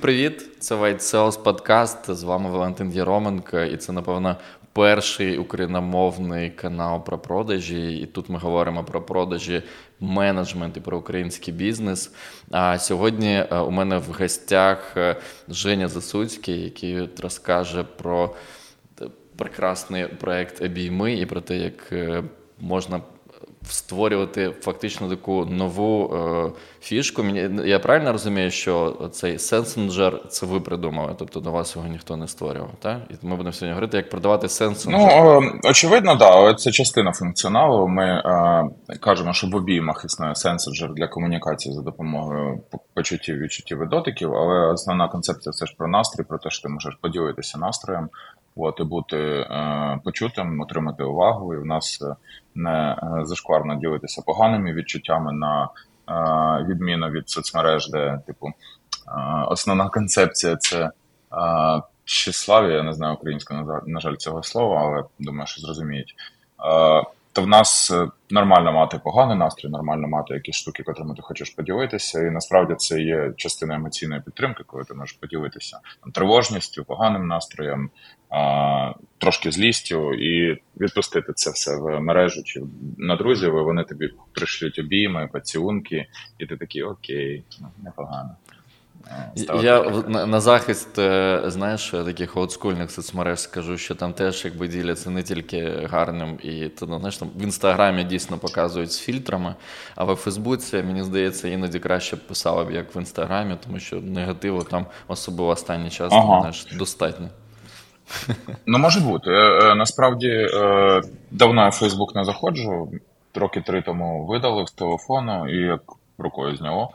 Привіт, це White Sales подкаст. З вами Валентин Єроменко, і це, напевно, перший україномовний канал про продажі. І тут ми говоримо про продажі, менеджмент і про український бізнес. А сьогодні е, у мене в гостях е, Женя Засуцький, який розкаже про е, прекрасний проект Обійми і про те, як можна створювати фактично таку нову е, фішку. Я правильно розумію, що цей сенсенджер це ви придумали, тобто до вас його ніхто не створював. так? І ми будемо сьогодні говорити, як продавати сенсенджер. Ну, е, очевидно, да, це частина функціоналу. Ми е, кажемо, що в обіймах існує сенсенджер для комунікації за допомогою почуттів, відчуттів і дотиків, але основна концепція все ж про настрій, про те, що ти можеш поділитися настроєм. От, і бути е, почутим, отримати увагу. І в нас е, не е, зашкварно ділитися поганими відчуттями на е, відміну від соцмереж, де типу е, основна концепція це е, тщеслав'я, Я не знаю українською, на жаль, цього слова, але думаю, що зрозуміють. То в нас е, нормально мати поганий настрій, нормально мати якісь штуки, котрими ти хочеш поділитися. І насправді це є частина емоційної підтримки, коли ти можеш поділитися там, тривожністю, поганим настроєм, а, трошки злістю, і відпустити це все в мережу чи на друзів. і Вони тобі пришлють обійми, поцілунки, і ти такий окей, ну, непогано. Я на, на захист, е, знаєш, таких олдскульних соцмереж скажу, що там теж якби діляться не тільки гарним, і то, ну, знаєш, там в інстаграмі дійсно показують з фільтрами, а в Фейсбуці, мені здається, іноді краще б писала б як в інстаграмі, тому що негативу там особливо останній час ага. знаєш, достатньо. Ну, може бути. Е, е, насправді давно я в Фейсбук не заходжу. Роки три тому видали з телефону і як рукою зняло.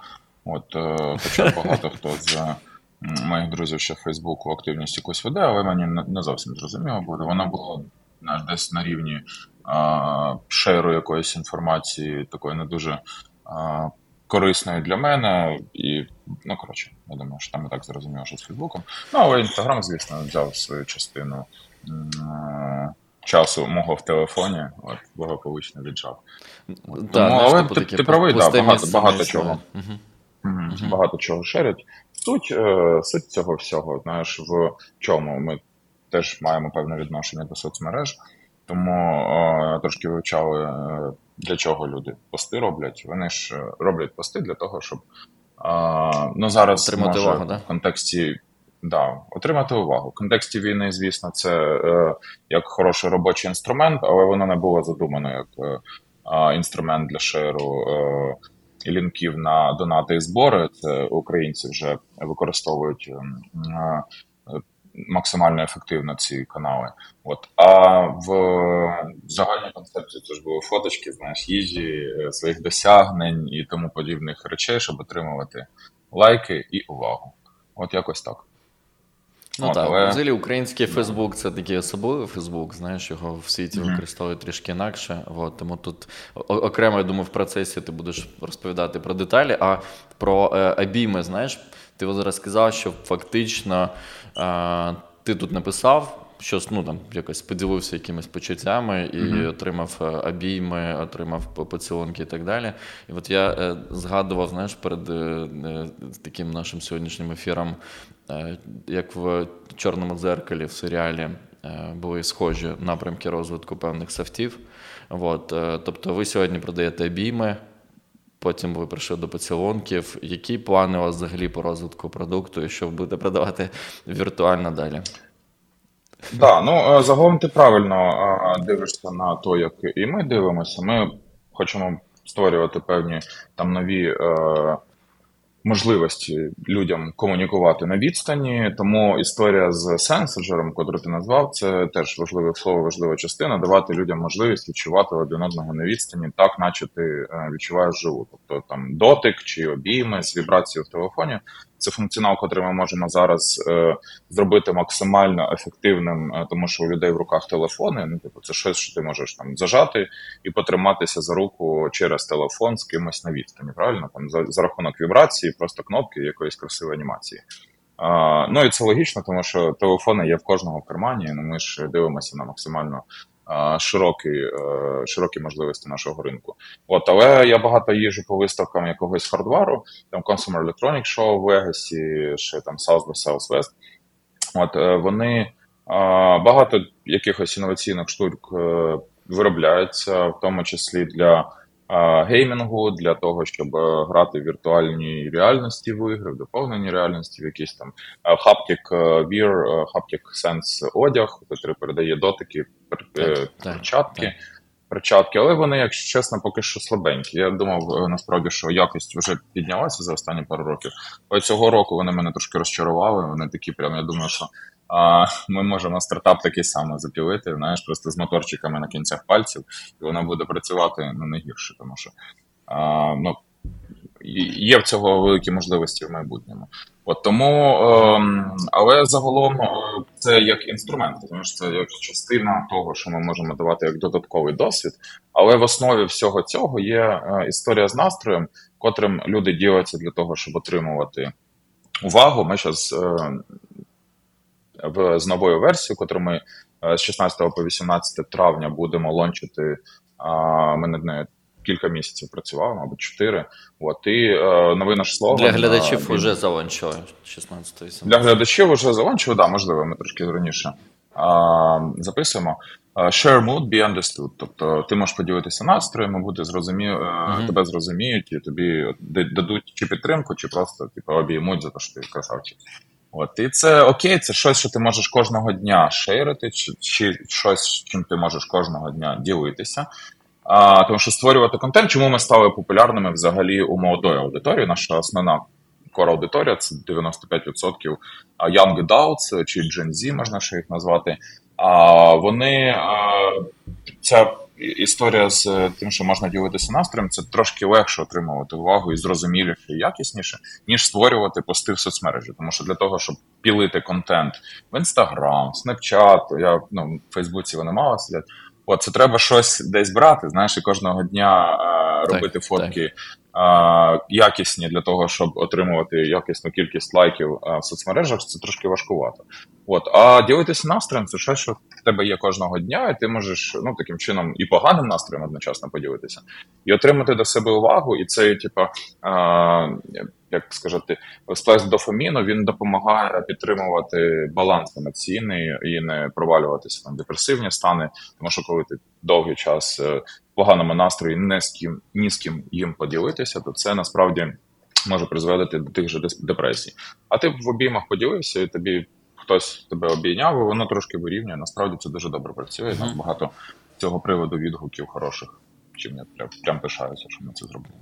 От е, Хоча багато хто з моїх друзів ще в Фейсбуку активність якусь веде, але мені не зовсім зрозуміло буде. Вона була десь на рівні а, шеру якоїсь інформації, такої не дуже а, корисної для мене. І, ну, коротше, я думаю, що там і так зрозуміло, що з Фейсбуком. Ну, але Інстаграм, звісно, взяв свою частину. Часу мого в телефоні, от благополучно віджав. Тому, але ти, ти правий, да, багато багато чого. Угу. Mm-hmm. Багато чого шерять. Суть е, суть цього всього, знаєш, в чому ми теж маємо певне відношення до соцмереж, тому е, трошки вивчали, е, для чого люди пости роблять. Вони ж роблять пости для того, щоб е, ну зараз отримати може, увагу, да? в контексті. Да, отримати увагу. В контексті війни, звісно, це е, як хороший робочий інструмент, але воно не було задумано як е, інструмент для шеру е, лінків на донати і збори. Це українці вже використовують ем, е, максимально ефективно ці канали. От а в загальній концепції це ж були фоточки, знаєш, їжі, е, своїх досягнень і тому подібних речей, щоб отримувати лайки і увагу. От якось так. Ну От, так, але... взагалі український Фейсбук це такий особливий Фейсбук, знаєш, його в світі mm-hmm. використовують трішки інакше. От, тому тут окремо, я думаю, в процесі ти будеш розповідати про деталі, а про е, обійми, знаєш, ти зараз сказав, що фактично е, ти тут написав. Щось ну там якось поділився якимись почуттями і mm-hmm. отримав е, обійми, отримав поцілунки і так далі. І от я е, згадував, знаєш, перед е, таким нашим сьогоднішнім ефіром як в чорному дзеркалі в серіалі були схожі напрямки розвитку певних софтів. От, тобто ви сьогодні продаєте обійми, потім ви прийшли до поцілунків. Які плани у вас взагалі по розвитку продукту і що ви будете продавати віртуально далі? Так, ну загалом ти правильно дивишся на те, як і ми дивимося. Ми хочемо створювати певні там нові можливості людям комунікувати на відстані. Тому історія з сенсенджером, котру ти назвав, це теж важливе слово, важлива частина. Давати людям можливість відчувати один одного на відстані, так наче ти е, відчуваєш живу. Тобто там дотик чи обійми з вібрацією в телефоні. Це функціонал, який ми можемо зараз е, зробити максимально ефективним, е, тому що у людей в руках телефони. Ну, типу, це щось, що ти можеш там зажати і потриматися за руку через телефон з кимось на відстані. Правильно там за, за рахунок вібрації, просто кнопки якоїсь красивої анімації. А, Ну і це логічно, тому що телефони є в кожного в кармані. Ну ми ж дивимося на максимально широкі широкі можливості нашого ринку. От, Але я багато їжу по виставкам якогось хардвару, там Consumer Electronics Show в Вегасі, ще там South by Southwest. От Вони багато якихось інноваційних штук виробляються, в тому числі для геймінгу, для того, щоб грати в віртуальній реальності в ігри, в доповненій реальності, в якісь там Haptic Wear, Haptic Sense одяг, який передає дотики, перчатки. Перчатки, але вони, якщо чесно, поки що слабенькі. Я думав насправді, що якість вже піднялася за останні пару років. Але цього року вони мене трошки розчарували. Вони такі, прям я думаю, що а ми можемо стартап такий самий запілити, знаєш, просто з моторчиками на кінцях пальців, і вона буде працювати ну, не гірше, тому що а, ну, є в цього великі можливості в майбутньому. От тому, е, але загалом е, це як інструмент, тому що це як частина того, що ми можемо давати як додатковий досвід. Але в основі всього цього є е, історія з настроєм, котрим люди діляться для того, щоб отримувати увагу. Ми зараз в з новою версією, яку ми е, з 16 по 18 травня будемо лончити. Ми над нею кілька місяців працювали, мабуть, чотири. От і е, новий наш слоган. Для глядачів він... вже залончили 16 18 Для глядачів вже залончили, да, можливо, ми трошки раніше а, записуємо. Share mood, be understood. Тобто ти можеш поділитися настроєм, буде зрозумів, mm-hmm. тебе зрозуміють і тобі дадуть чи підтримку, чи просто типу, обіймуть за те, що ти красавчик. От, І це окей, це щось, що ти можеш кожного дня шейрити, чи чи щось, чим ти можеш кожного дня ділитися. А, Тому що створювати контент, чому ми стали популярними взагалі у молодої аудиторії? Наша основна кора аудиторія це 95% young adults, чи Gen Z, можна ще їх назвати. А вони а, ця історія з е, тим, що можна ділитися настроєм, це трошки легше отримувати увагу і зрозуміліше і якісніше, ніж створювати пости в соцмережі. Тому що для того, щоб пілити контент в інстаграм, снапчат, я ну в Фейсбуці вони мало сидять. От це треба щось десь брати. Знаєш, і кожного дня е, робити так, фотки так. Якісні для того, щоб отримувати якісну кількість лайків в соцмережах. Це трошки важкувато. От, а ділитися настроєм це щось, що в тебе є кожного дня, і ти можеш ну таким чином і поганим настроєм одночасно поділитися, і отримати до себе увагу, і це, типа, як сказати, сплеск дофаміну він допомагає підтримувати баланс емоційний і не провалюватися на депресивні стани. Тому що коли ти довгий час е, поганому настрої не з ким ні з ким їм поділитися, то це насправді може призводити до тих же депресій. А ти в обіймах поділився, і тобі хтось тебе обійняв, і воно трошки вирівнює. Насправді це дуже добре працює. Нас багато цього приводу відгуків хороших. Чим я прям, прям пишаюся, що ми це зробили.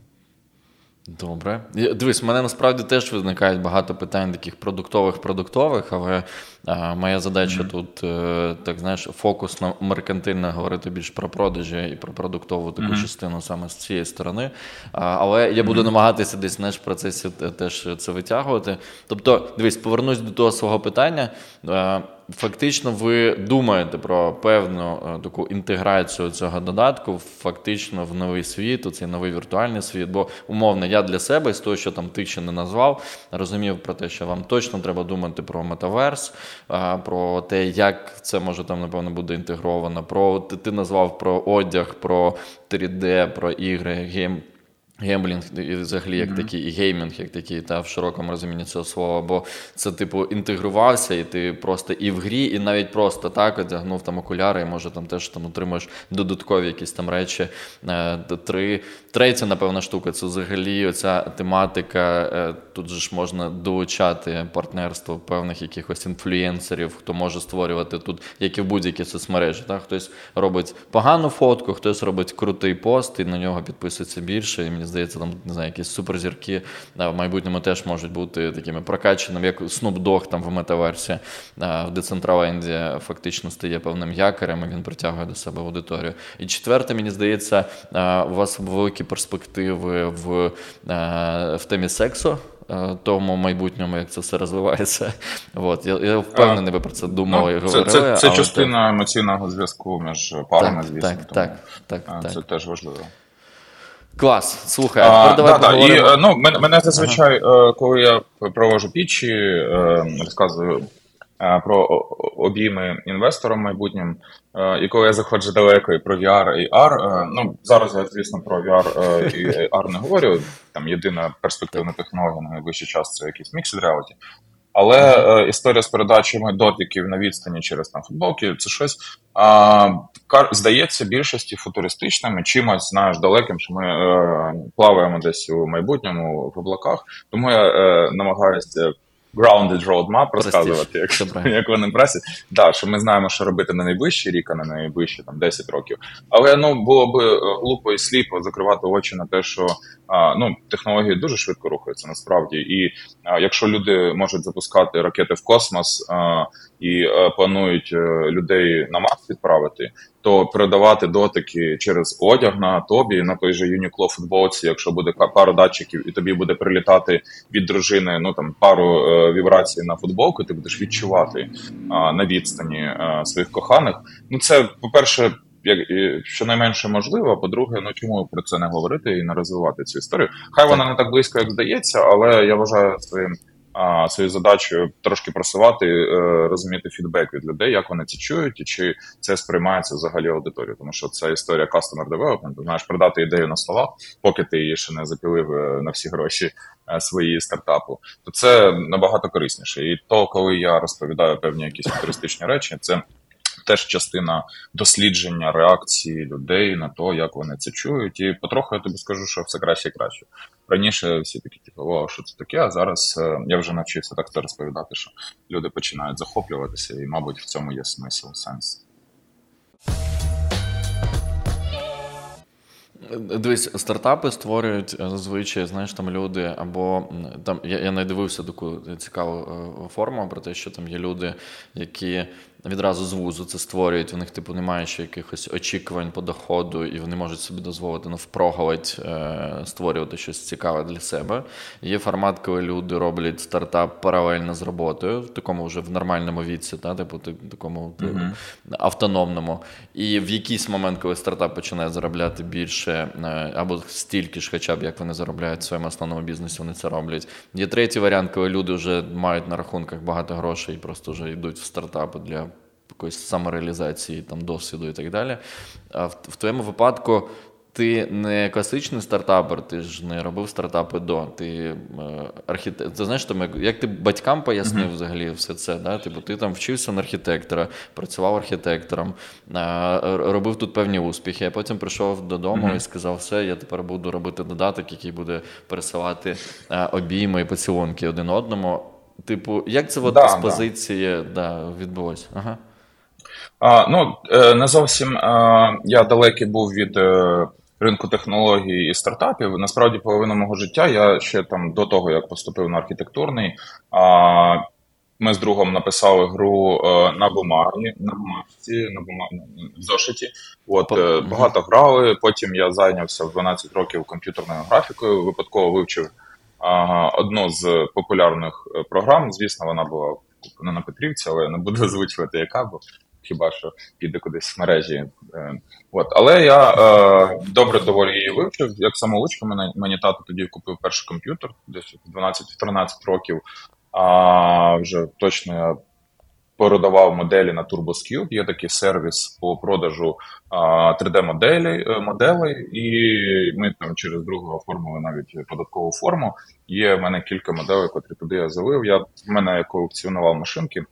Добре. Дивись, у мене насправді теж виникають багато питань таких продуктових-продуктових, але а, моя задача mm-hmm. тут, е, так знаєш, фокус на меркантильно говорити більш про продажі і про продуктову таку mm-hmm. частину саме з цієї сторони. А, але я буду mm-hmm. намагатися десь знаєш, в процесі теж це витягувати. Тобто, дивись, повернусь до того свого питання. А, Фактично, ви думаєте про певну е, таку інтеграцію цього додатку, фактично в новий світ, у цей новий віртуальний світ. Бо умовно, я для себе з того, що там ти ще не назвав, розумів про те, що вам точно треба думати про metaverse, про те, як це може там, напевно, буде інтегровано. Про ти, ти назвав про одяг, про 3D, про ігри, game. Гемблінг і взагалі як mm-hmm. такий, і геймінг, як такий, та в широкому розумінні цього слова. Бо це, типу, інтегрувався, і ти просто і в грі, і навіть просто так одягнув там окуляри, і може там теж там отримуєш додаткові якісь там речі. Е, три. Третя, напевно, штука це взагалі оця тематика. Е, тут же ж можна долучати партнерство певних якихось інфлюєнсерів, хто може створювати тут, як і в будь-які соцмережі. Так? Хтось робить погану фотку, хтось робить крутий пост, і на нього підписується більше. І мені здається, там не знаю, якісь суперзірки в майбутньому теж можуть бути такими прокаченими, як Snoop Dogg там в метаверсі в Децентраленді фактично стає певним якорем, і він притягує до себе аудиторію. І четверте, мені здається, у вас великі перспективи в, в темі сексу. Тому майбутньому, як це все розвивається. От. Я я впевнений, ви про це думали ну, і говорили. Це це, це частина так... емоційного зв'язку між парами, звісно. Так, тому так, так, Це так. теж важливо. Клас, слухай, а, давай да, поговоримо. І, е, ну, Мене, мене зазвичай, ага. Е, коли я провожу пічі, е, розказую про обійми інвесторам майбутнім. І коли я заходжу далеко і про VR і AR, ну зараз я звісно про VR і AR не говорю. Там єдина перспективна технологія на найближчий час це якийсь mixed reality. Але е, історія з передачами дотиків на відстані через там футболки це щось а, здається більшості футуристичними, чимось знаєш далеким, що ми е, плаваємо десь у майбутньому в облаках. Тому я е, намагаюся grounded roadmap розказувати, як, як вони просять. Да, що ми знаємо, що робити на найближчий рік, а на найближчі там 10 років. Але ну було б е, глупо і сліпо закривати очі на те, що ну технології дуже швидко рухаються насправді. І якщо люди можуть запускати ракети в космос і планують е, людей на Марс відправити, то передавати дотики через одяг на тобі на той же Uniqlo футболці, якщо буде пару датчиків, і тобі буде прилітати від дружини ну там пару е, вібрацій на футболку, ти будеш відчувати на відстані своїх коханих. Ну це по перше. Як щонайменше можливо, а по-друге, ну чому про це не говорити і не розвивати цю історію? Хай вона не так близько, як здається, але я вважаю своїм а, своєю задачею трошки просувати, е, розуміти фідбек від людей, як вони це чують, і чи це сприймається взагалі аудиторією. Тому що це історія customer development, знаєш, продати ідею на словах, поки ти її ще не запілив е, на всі гроші е, свої стартапу, то це набагато корисніше. І то, коли я розповідаю певні якісь туристичні речі, це теж частина дослідження реакції людей на те, як вони це чують. І потроху я тобі скажу, що все краще і краще. Раніше всі такі, типу, о, що це таке? А зараз е, я вже навчився так це розповідати, що люди починають захоплюватися, і, мабуть, в цьому є смисл сенс. Дивись, стартапи створюють е, зазвичай, знаєш, там люди, або там я я не дивився таку цікаву е, форму про те, що там є люди, які відразу з вузу це створюють. У них, типу, немає ще якихось очікувань по доходу, і вони можуть собі дозволити ну, впрогавати, е, створювати щось цікаве для себе. Є формат, коли люди роблять стартап паралельно з роботою, в такому вже в нормальному віці, та, типу, такому mm-hmm. автономному. І в якийсь момент, коли стартап починає заробляти більше, е, або стільки ж, хоча б як вони заробляють в своєму основному бізнесі, вони це роблять. Є третій варіант, коли люди вже мають на рахунках багато грошей і просто вже йдуть в стартапи для якоїсь самореалізації, там, досвіду і так далі. А в, в твоєму випадку ти не класичний стартапер, ти ж не робив стартапи до. Ти е, архітектор. Ти знаєш, там, як ти батькам пояснив mm-hmm. взагалі все це. Да? Типу, ти там вчився на архітектора, працював архітектором, робив тут певні успіхи, а потім прийшов додому mm-hmm. і сказав, все, я тепер буду робити додаток, який буде пересилати обійми і поцілунки один одному. Типу, як це от да, з позиції да. да, відбулося? Ага. А, Ну е, не зовсім а, я далекий був від е, ринку технологій і стартапів. Насправді, половину мого життя я ще там до того, як поступив на архітектурний. А, ми з другом написали гру е, на бумагі, на бумажці, на бумагі, в зошиті. От багато грали. Потім я зайнявся в 12 років комп'ютерною графікою. Випадково вивчив одну з популярних програм. Звісно, вона була не на Петрівці, але не буду озвучувати, яка бо хіба що піде кудись в мережі. Е, от. Але я е, добре доволі її вивчив. Як самоучка, мене мені тато тоді купив перший комп'ютер, десь 12-13 років. А вже точно я продавав моделі на TurboScube. Є такий сервіс по продажу 3D-моделей, е, моделей, і ми там через другого оформили навіть податкову форму. Є в мене кілька моделей, котрі туди я залив. Я в мене колекціонував машинки.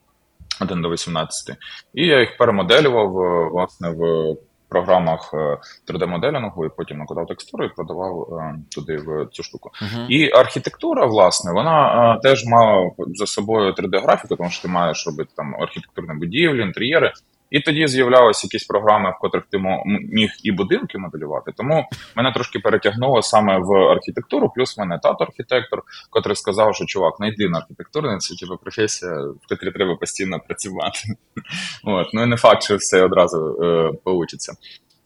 1 до 18. І я їх перемоделював е, власне в програмах 3D-моделінгу, е, і потім накладав текстуру і продавав е, туди в цю штуку. Uh-huh. І архітектура, власне, вона теж мала за собою 3D-графіку, тому що ти маєш робити там архітектурні будівлі, інтер'єри. І тоді з'являлися якісь програми, в котрих ти міг і будинки моделювати. Тому мене трошки перетягнуло саме в архітектуру. Плюс мене тато архітектор, котрий сказав, що чувак, не йди на архітектурний, це типу професія, в котрій треба постійно працювати. От. Ну і не факт, що все одразу е, получиться.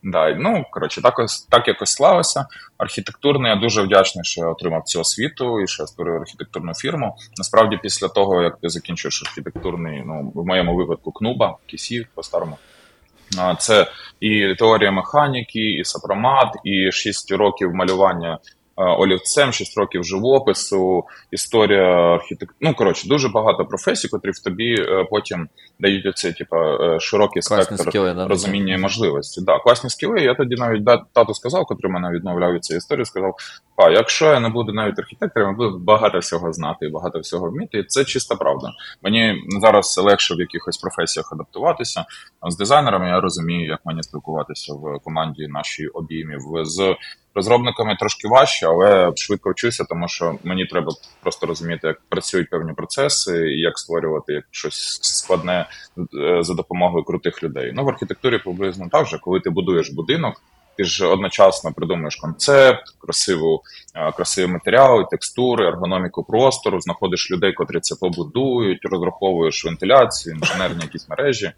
Да, ну коротше, так так якось славився. Архітектурно я дуже вдячний, що я отримав цю освіту і що я створив архітектурну фірму. Насправді, після того як ти закінчуєш архітектурний, ну в моєму випадку КНУБА, КІСІ по-старому. Це і теорія механіки, і сапромат, і 6 років малювання олівцем, 6 років живопису, історія архітектури. Ну коротше, дуже багато професій, котрі в тобі потім дають оце, типу, широкий класні спектр скіли, да, розуміння і можливості. Да, класні скіли. Я тоді навіть тату сказав, котрий мене відмовляв від цієї історії, сказав: а якщо я не буду навіть архітектором, я буду багато всього знати і багато всього вміти. І це чиста правда. Мені зараз легше в якихось професіях адаптуватися. З дизайнерами я розумію, як мені спілкуватися в команді нашій обіймів. З розробниками трошки важче, але швидко вчуся, тому що мені треба просто розуміти, як працюють певні процеси, і як створювати як щось складне е, за допомогою крутих людей. Ну в архітектурі приблизно так же, коли ти будуєш будинок. Ти ж одночасно придумуєш концепт, красиву, красиві матеріали, текстури, ергономіку простору, знаходиш людей, котрі це побудують, розраховуєш вентиляцію, інженерні якісь мережі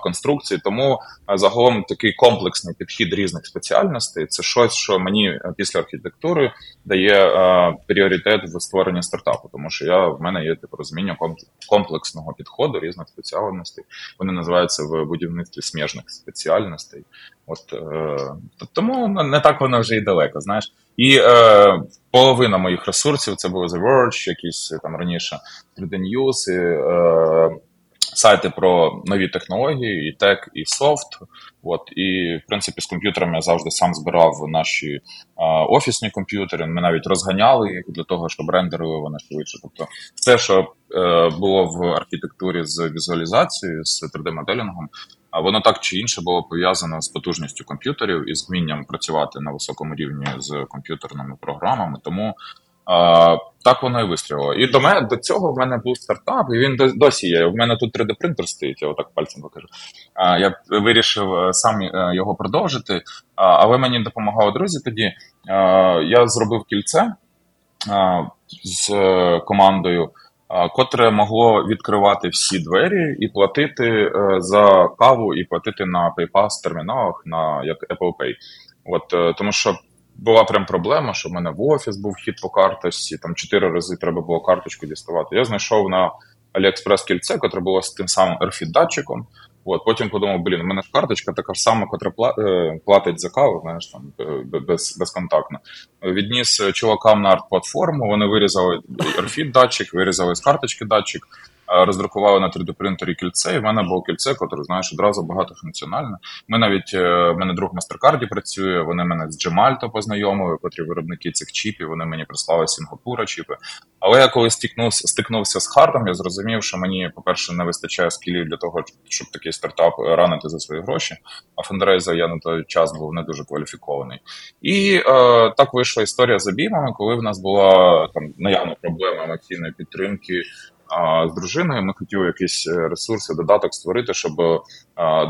конструкції. Тому загалом такий комплексний підхід різних спеціальностей це щось, що мені після архітектури дає пріоритет в створенні стартапу, тому що я в мене є типу розуміння комплексного підходу різних спеціальностей. Вони називаються в будівництві сміжних спеціальностей. От е, тому не так воно вже і далеко. Знаєш, і е, половина моїх ресурсів це були The Verge, якісь там раніше 3D News, і, е, сайти про нові технології, і тек, і софт. От і в принципі з комп'ютерами я завжди сам збирав наші а, офісні комп'ютери. Ми навіть розганяли їх для того, щоб рендерили вони швидше. Тобто, все, що е, було в архітектурі з візуалізацією, з 3D-моделінгом, а воно так чи інше було пов'язано з потужністю комп'ютерів і з вмінням працювати на високому рівні з комп'ютерними програмами. Тому а, Так воно і вистрілило. І до мене до цього в мене був стартап, і він досі є. У мене тут 3D-принтер стоїть, я отак пальцем покажу. А, Я вирішив е, сам е, його продовжити, а, але мені допомагали друзі тоді. А, Я зробив кільце а, з командою, а, котре могло відкривати всі двері і платити е, за каву, і платити на PayPass терміналах на як Apple Pay. От тому що була прям проблема, що в мене в офіс був хід по карточці, там чотири рази треба було карточку діставати. Я знайшов на AliExpress кільце, котре було з тим самим rfid датчиком От, Потім подумав, блін, у мене ж карточка така ж сама, котра е, платить за каву, знаєш, там е, без, безконтактно. Відніс чувакам на арт-платформу, вони вирізали rfid датчик вирізали з карточки датчик роздрукували на 3D-принтері кільце, і в мене було кільце, котре, знаєш, одразу багатофункціональне. Ми навіть е, в мене друг на Старкарді працює, вони мене з Джемальто познайомили, котрі виробники цих чіпів, вони мені прислали Сінгапура чіпи. Але я коли стикнувся, стикнувся з хардом, я зрозумів, що мені, по-перше, не вистачає скілів для того, щоб такий стартап ранити за свої гроші. А фандрейзер я на той час був не дуже кваліфікований. І е, так вийшла історія з обіймами, коли в нас була там наявна проблема емоційної підтримки. А з дружиною ми хотіли якісь е, ресурси, додаток створити, щоб е,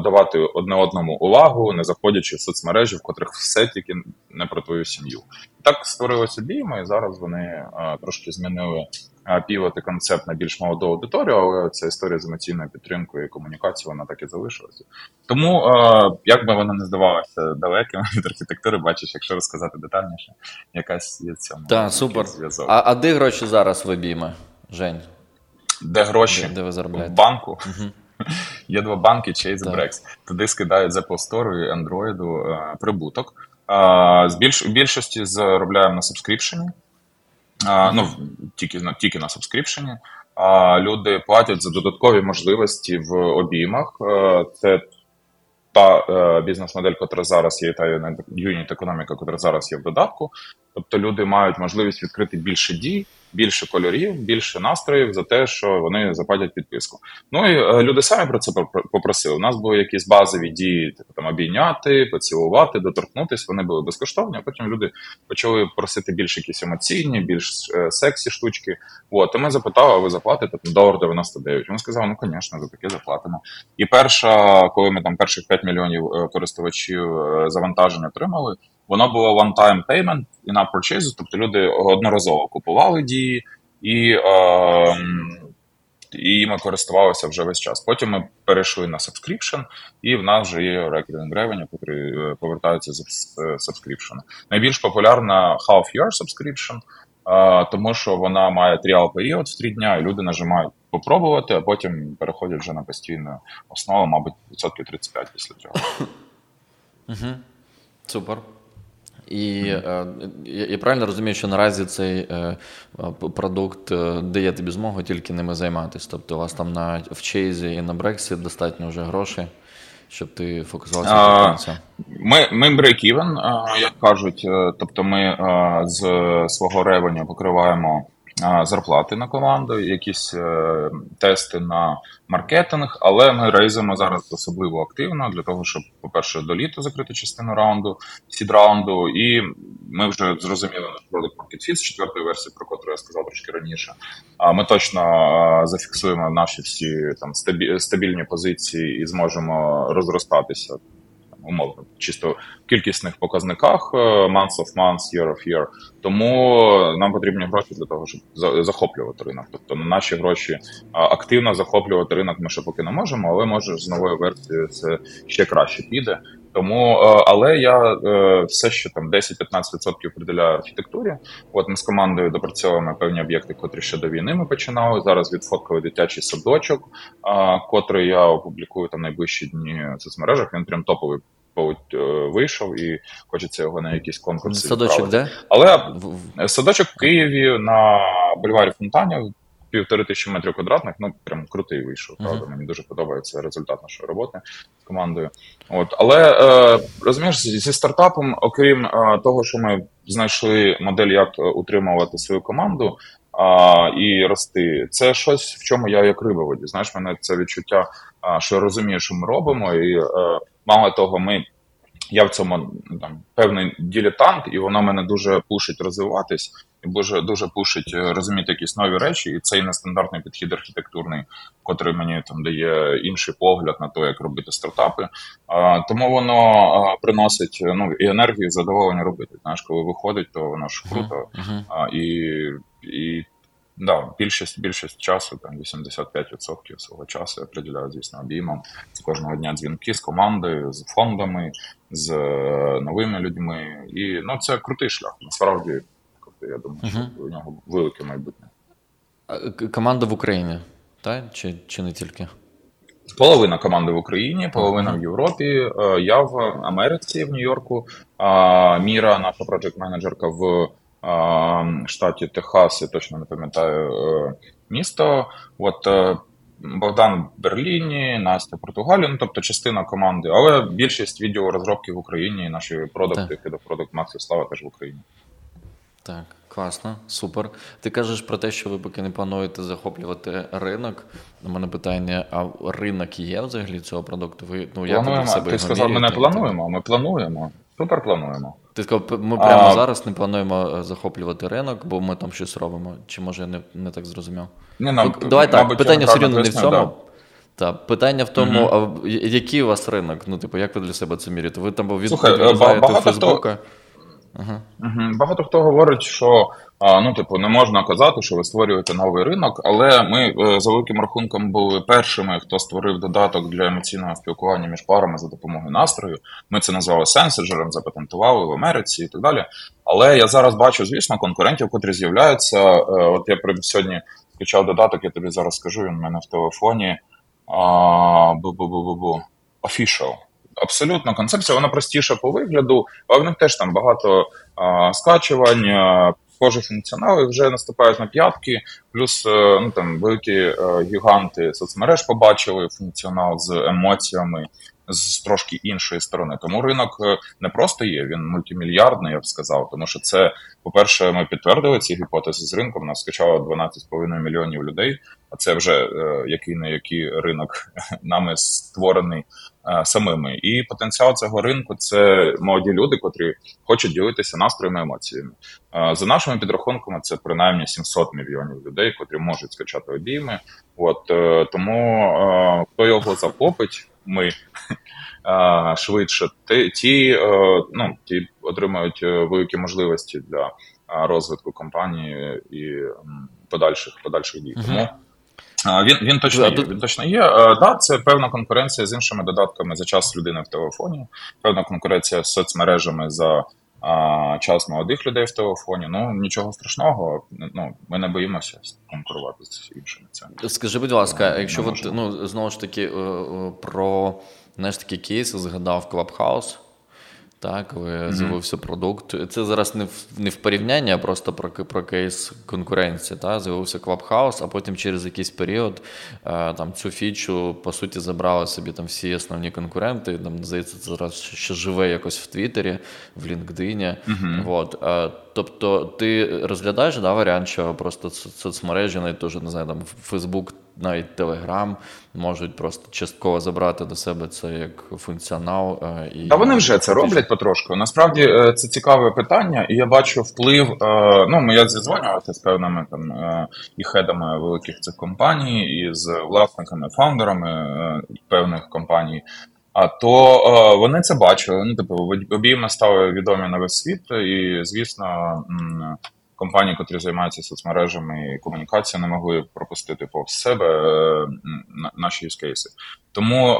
давати одне одному увагу, не заходячи в соцмережі, в котрих все тільки не про твою сім'ю. Так створилося обійми, і зараз вони е, трошки змінили півати концепт на більш молоду аудиторію, але ця історія з емоційною підтримкою і комунікацією, вона так і залишилася. Тому як би вона не здавалася далеким від архітектури, бачиш, якщо розказати детальніше, якась є цьому. Так, супер. зв'язок. А, а де гроші зараз в обійми, Жень? Де гроші де, де ви заробляєте? в банку. Угу. Є два банки Chase і Brex. Туди скидають з Apple Store і Android е, прибуток. Е, з більш, більшості заробляємо на сабскріпшені. Е, ну, тільки, тільки на сабскріпшені. А люди платять за додаткові можливості в обіймах. Е, це та е, бізнес-модель, яка зараз є, та юніт економіка, яка зараз є в додатку. Тобто люди мають можливість відкрити більше дій, більше кольорів, більше настроїв за те, що вони заплатять підписку. Ну і е, люди самі про це попросили. У нас були якісь базові дії, типу там обійняти, поцілувати, доторкнутися. Вони були безкоштовні. а Потім люди почали просити більш якісь емоційні, більш е, сексі штучки. От і ми запитали, а ви заплатите там долар 99. Він сказав, ну звісно, за таке заплатимо. І перша, коли ми там перших 5 мільйонів е, користувачів завантаження отримали. Воно було one-time payment і на purchase, тобто люди одноразово купували дії і е, і ми користувалися вже весь час. Потім ми перейшли на subscription, і в нас вже є recurring revenue, які е, повертаються з subscription. Найбільш популярна half-year subscription, е, тому що вона має тріал період в три дня, і люди нажимають попробувати, а потім переходять вже на постійну основу, мабуть, відсотків 35 після цього. Супер. І mm-hmm. е, я правильно розумію, що наразі цей е, продукт е, дає тобі змогу тільки ними займатися. Тобто у вас там на в Чейзі і на Брексі достатньо вже грошей, щоб ти фокусувався на цьому? Ми ми break-even, як кажуть. Тобто ми з свого ревеню покриваємо зарплати на команду, якісь е, тести на маркетинг, але ми рейзимо зараз особливо активно для того, щоб, по-перше, до літа закрити частину раунду, сід раунду, і ми вже зрозуміли наш продукт Market Fit з четвертої версії, про котру я сказав трошки раніше. А ми точно зафіксуємо наші всі там стабільні позиції і зможемо розростатися умовно, чисто в кількісних показниках е, month of month, year of year. Тому нам потрібні гроші для того, щоб захоплювати ринок. Тобто на наші гроші активно захоплювати ринок ми ще поки не можемо, але може з новою версією це ще краще піде. Тому, е, але я е, все ще там 10-15% приділяю архітектурі. От ми з командою допрацьовуємо певні об'єкти, котрі ще до війни ми починали. Зараз відфоткаю дитячий садочок, котрий я опублікую там найближчі дні в соцмережах. Він прям топовий е, вийшов і хочеться його на якісь конкурси. Садочок де? Але садочок в Києві на бульварі Фонтанів півтори тисячі метрів квадратних, ну прям крутий вийшов. Правда, uh-huh. мені дуже подобається результат нашої роботи з командою. От, але е, розумієш, зі стартапом, окрім е, того, що ми знайшли модель, як е, утримувати свою команду а, і рости, це щось, в чому я як риба воді. Знаєш, мене це відчуття, а, що я розумію, що ми робимо, і е, мало того, ми. Я в цьому там певний дилетант, і воно мене дуже пушить розвиватись і дуже дуже пушить е, розуміти якісь нові речі, і цей нестандартний підхід архітектурний, котрий мені там дає інший погляд на те, як робити стартапи. А, Тому воно приносить ну і енергію, і задоволення робити. Знаєш, коли виходить, то воно ж круто. Uh-huh. А, І і да, більшість більшість часу, там 85% свого часу я приділяю, звісно, обіймам з кожного дня дзвінки з командою, з фондами, з е, новими людьми. І ну це крутий шлях. Насправді я думаю, що uh-huh. у нього велике майбутнє. Команда в Україні, так? Чи чи не тільки? Половина команди в Україні, половина в Європі. Е, я в Америці, в Нью-Йорку. Міра, наша проджект-менеджерка в штаті Техас, я точно не пам'ятаю е, місто. От е, Богдан в Берліні, Настя в Португалії, ну тобто частина команди, але більшість відеорозробки в Україні, наші продукти, продукт Макс і Слава теж в Україні. Так, класно, супер. Ти кажеш про те, що ви поки не плануєте захоплювати ринок. У мене питання: а ринок є взагалі цього продукту? Ви ну як плануємо. себе Ти сказав, ми не плануємо, ми плануємо. Супер плануємо. Ти сказав, ми прямо а... зараз не плануємо е, захоплювати ринок, бо ми там щось робимо. Чи може я не не так зрозумів? Не, нам, Давай так, мабуть, питання все рівно не в цьому. Да. Та питання в тому, угу. а який у вас ринок? Ну, типу, як ви для себе це міряєте? Ви там від Слухай, багато Фейсбука? Хто... Ага. Багато хто говорить, що ну, типу, не можна казати, що ви створюєте новий ринок, але ми е, за великим рахунком були першими, хто створив додаток для емоційного спілкування між парами за допомогою настрою. Ми це назвали сенседжером, запатентували в Америці і так далі. Але я зараз бачу, звісно, конкурентів, котрі з'являються. Е, от я сьогодні скачав додаток, я тобі зараз скажу, він в мене в телефоні. Бу-бу-бу-бу-бу. Official абсолютно концепція, вона простіша по вигляду, але в них теж там багато а, скачувань, схожі функціонали вже наступають на п'ятки, плюс е, ну там великі е, гіганти соцмереж побачили функціонал з емоціями. З трошки іншої сторони, тому ринок е, не просто є, він мультимільярдний, я б сказав. Тому що це, по-перше, ми підтвердили ці гіпотези з ринком. Нас скачало 12,5 мільйонів людей. А це вже е, який не який ринок нами створений самими. І потенціал цього ринку це молоді люди, котрі хочуть ділитися настроями емоціями. Е, за нашими підрахунками, це принаймні 700 мільйонів людей, котрі можуть скачати обійми. От е, тому хто його захопить, ми. Швидше ті ну, ті отримають великі можливості для розвитку компанії і подальших подальших дій. Тому він він точно є. Він точно є. Так, це певна конкуренція з іншими додатками за час людини в телефоні, певна конкуренція з соцмережами за а, час молодих людей в телефоні. Ну нічого страшного. Ну ми не боїмося конкурувати з іншими. Це скажи, будь ласка, якщо от, ну знову ж таки е, е, про знаєш, такі кейси згадав Clubhouse, Так, mm-hmm. з'явився продукт. Це зараз не в не в порівнянні, а просто про про кейс конкуренції. Та? З'явився Clubhouse, а потім через якийсь період е, там цю фічу по суті забрали собі там всі основні конкуренти. Там здається, це зараз ще живе якось в Твіттері, в LinkedIn. Mm-hmm. От. Е, тобто, ти розглядаєш да, варіант, що просто соцмережі, навіть теж не знаю, там Фейсбук навіть Телеграм можуть просто частково забрати до себе це як функціонал. Е, і Та вони вже це роблять потрошку. Насправді е, це цікаве питання, і я бачу вплив. Е, ну, я зізвонювався з певними там і хедами великих цих компаній, і з власниками, фаундерами певних компаній. А то е, вони це бачили. Ну, типу, обійми стали відомі на весь світ, і звісно, компанії, котрі займаються соцмережами і комунікацією, не могли пропустити повз себе е, наші юзкейси. Тому е,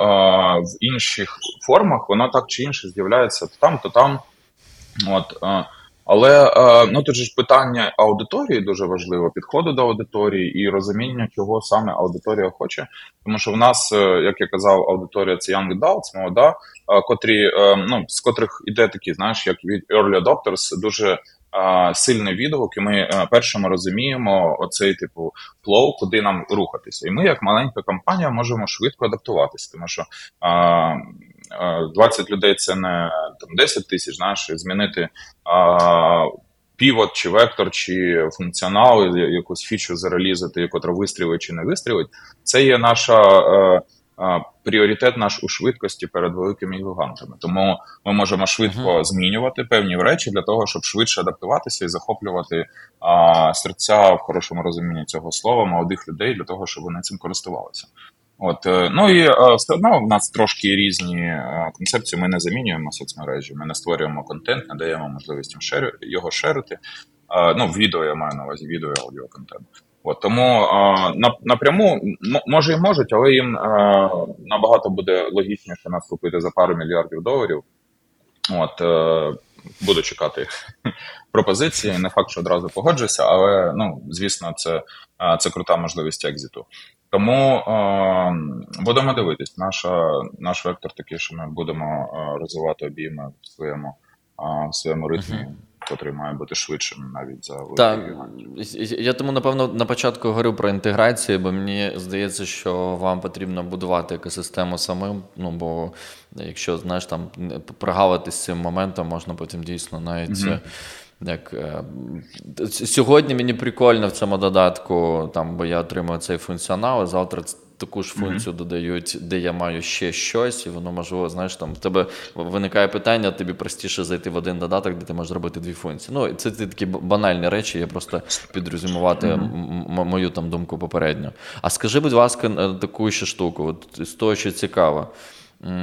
в інших формах воно так чи інше з'являється то там, то там. От, е, але ну тут же ж питання аудиторії дуже важливо, підходу до аудиторії і розуміння, чого саме аудиторія хоче. Тому що в нас, як я казав, аудиторія це young adults, молода, котрі ну з котрих іде такі, знаєш, як від early adopters, дуже сильний відгук, і ми е, першими розуміємо оцей типу flow, куди нам рухатися. І ми, як маленька компанія, можемо швидко адаптуватися, тому що. 20 людей це не там 10 тисяч, знаєш, змінити а, pivot, чи вектор, чи функціонал, якусь фічу зарелізати, котра вистрілить чи не вистрілить. Це є наша е, пріоритет наш у швидкості перед великими гігантами. Тому ми можемо швидко uh-huh. змінювати певні речі для того, щоб швидше адаптуватися і захоплювати а, серця в хорошому розумінні цього слова молодих людей для того, щоб вони цим користувалися. От е, ну і е, все одно в нас трошки різні е, концепції. Ми не замінюємо соцмережі, ми не створюємо контент, не даємо можливість їм шер... його шерити. Ну, відео я маю на увазі відео і аудіоконтент. От, Тому а, напряму може і можуть, але їм а, набагато буде логічніше нас купити за пару мільярдів доларів. От, а, е, Буду чекати пропозиції. Не факт, що одразу погоджуся, але ну, звісно, це це крута можливість екзиту. Тому будемо дивитись. Наша, Наш вектор такий, що ми будемо розвивати обійми в своєму в своєму ритмі котрий має бути швидшим навіть за Так, Я тому, напевно, на початку говорю про інтеграцію, бо мені здається, що вам потрібно будувати екосистему самим. Ну, бо якщо знаєш, там прогавити цим моментом, можна потім дійсно навіть. mm Як е, Сьогодні мені прикольно в цьому додатку, там, бо я отримую цей функціонал, а завтра таку ж функцію mm-hmm. додають, де я маю ще щось, і воно можливо, знаєш, там в тебе виникає питання, тобі простіше зайти в один додаток, де ти можеш зробити дві функції. Ну, це такі банальні речі, я просто підрозумувати mm-hmm. м- мою там думку попередньо. А скажи, будь ласка, е, таку ще штуку, от з того, що цікаво.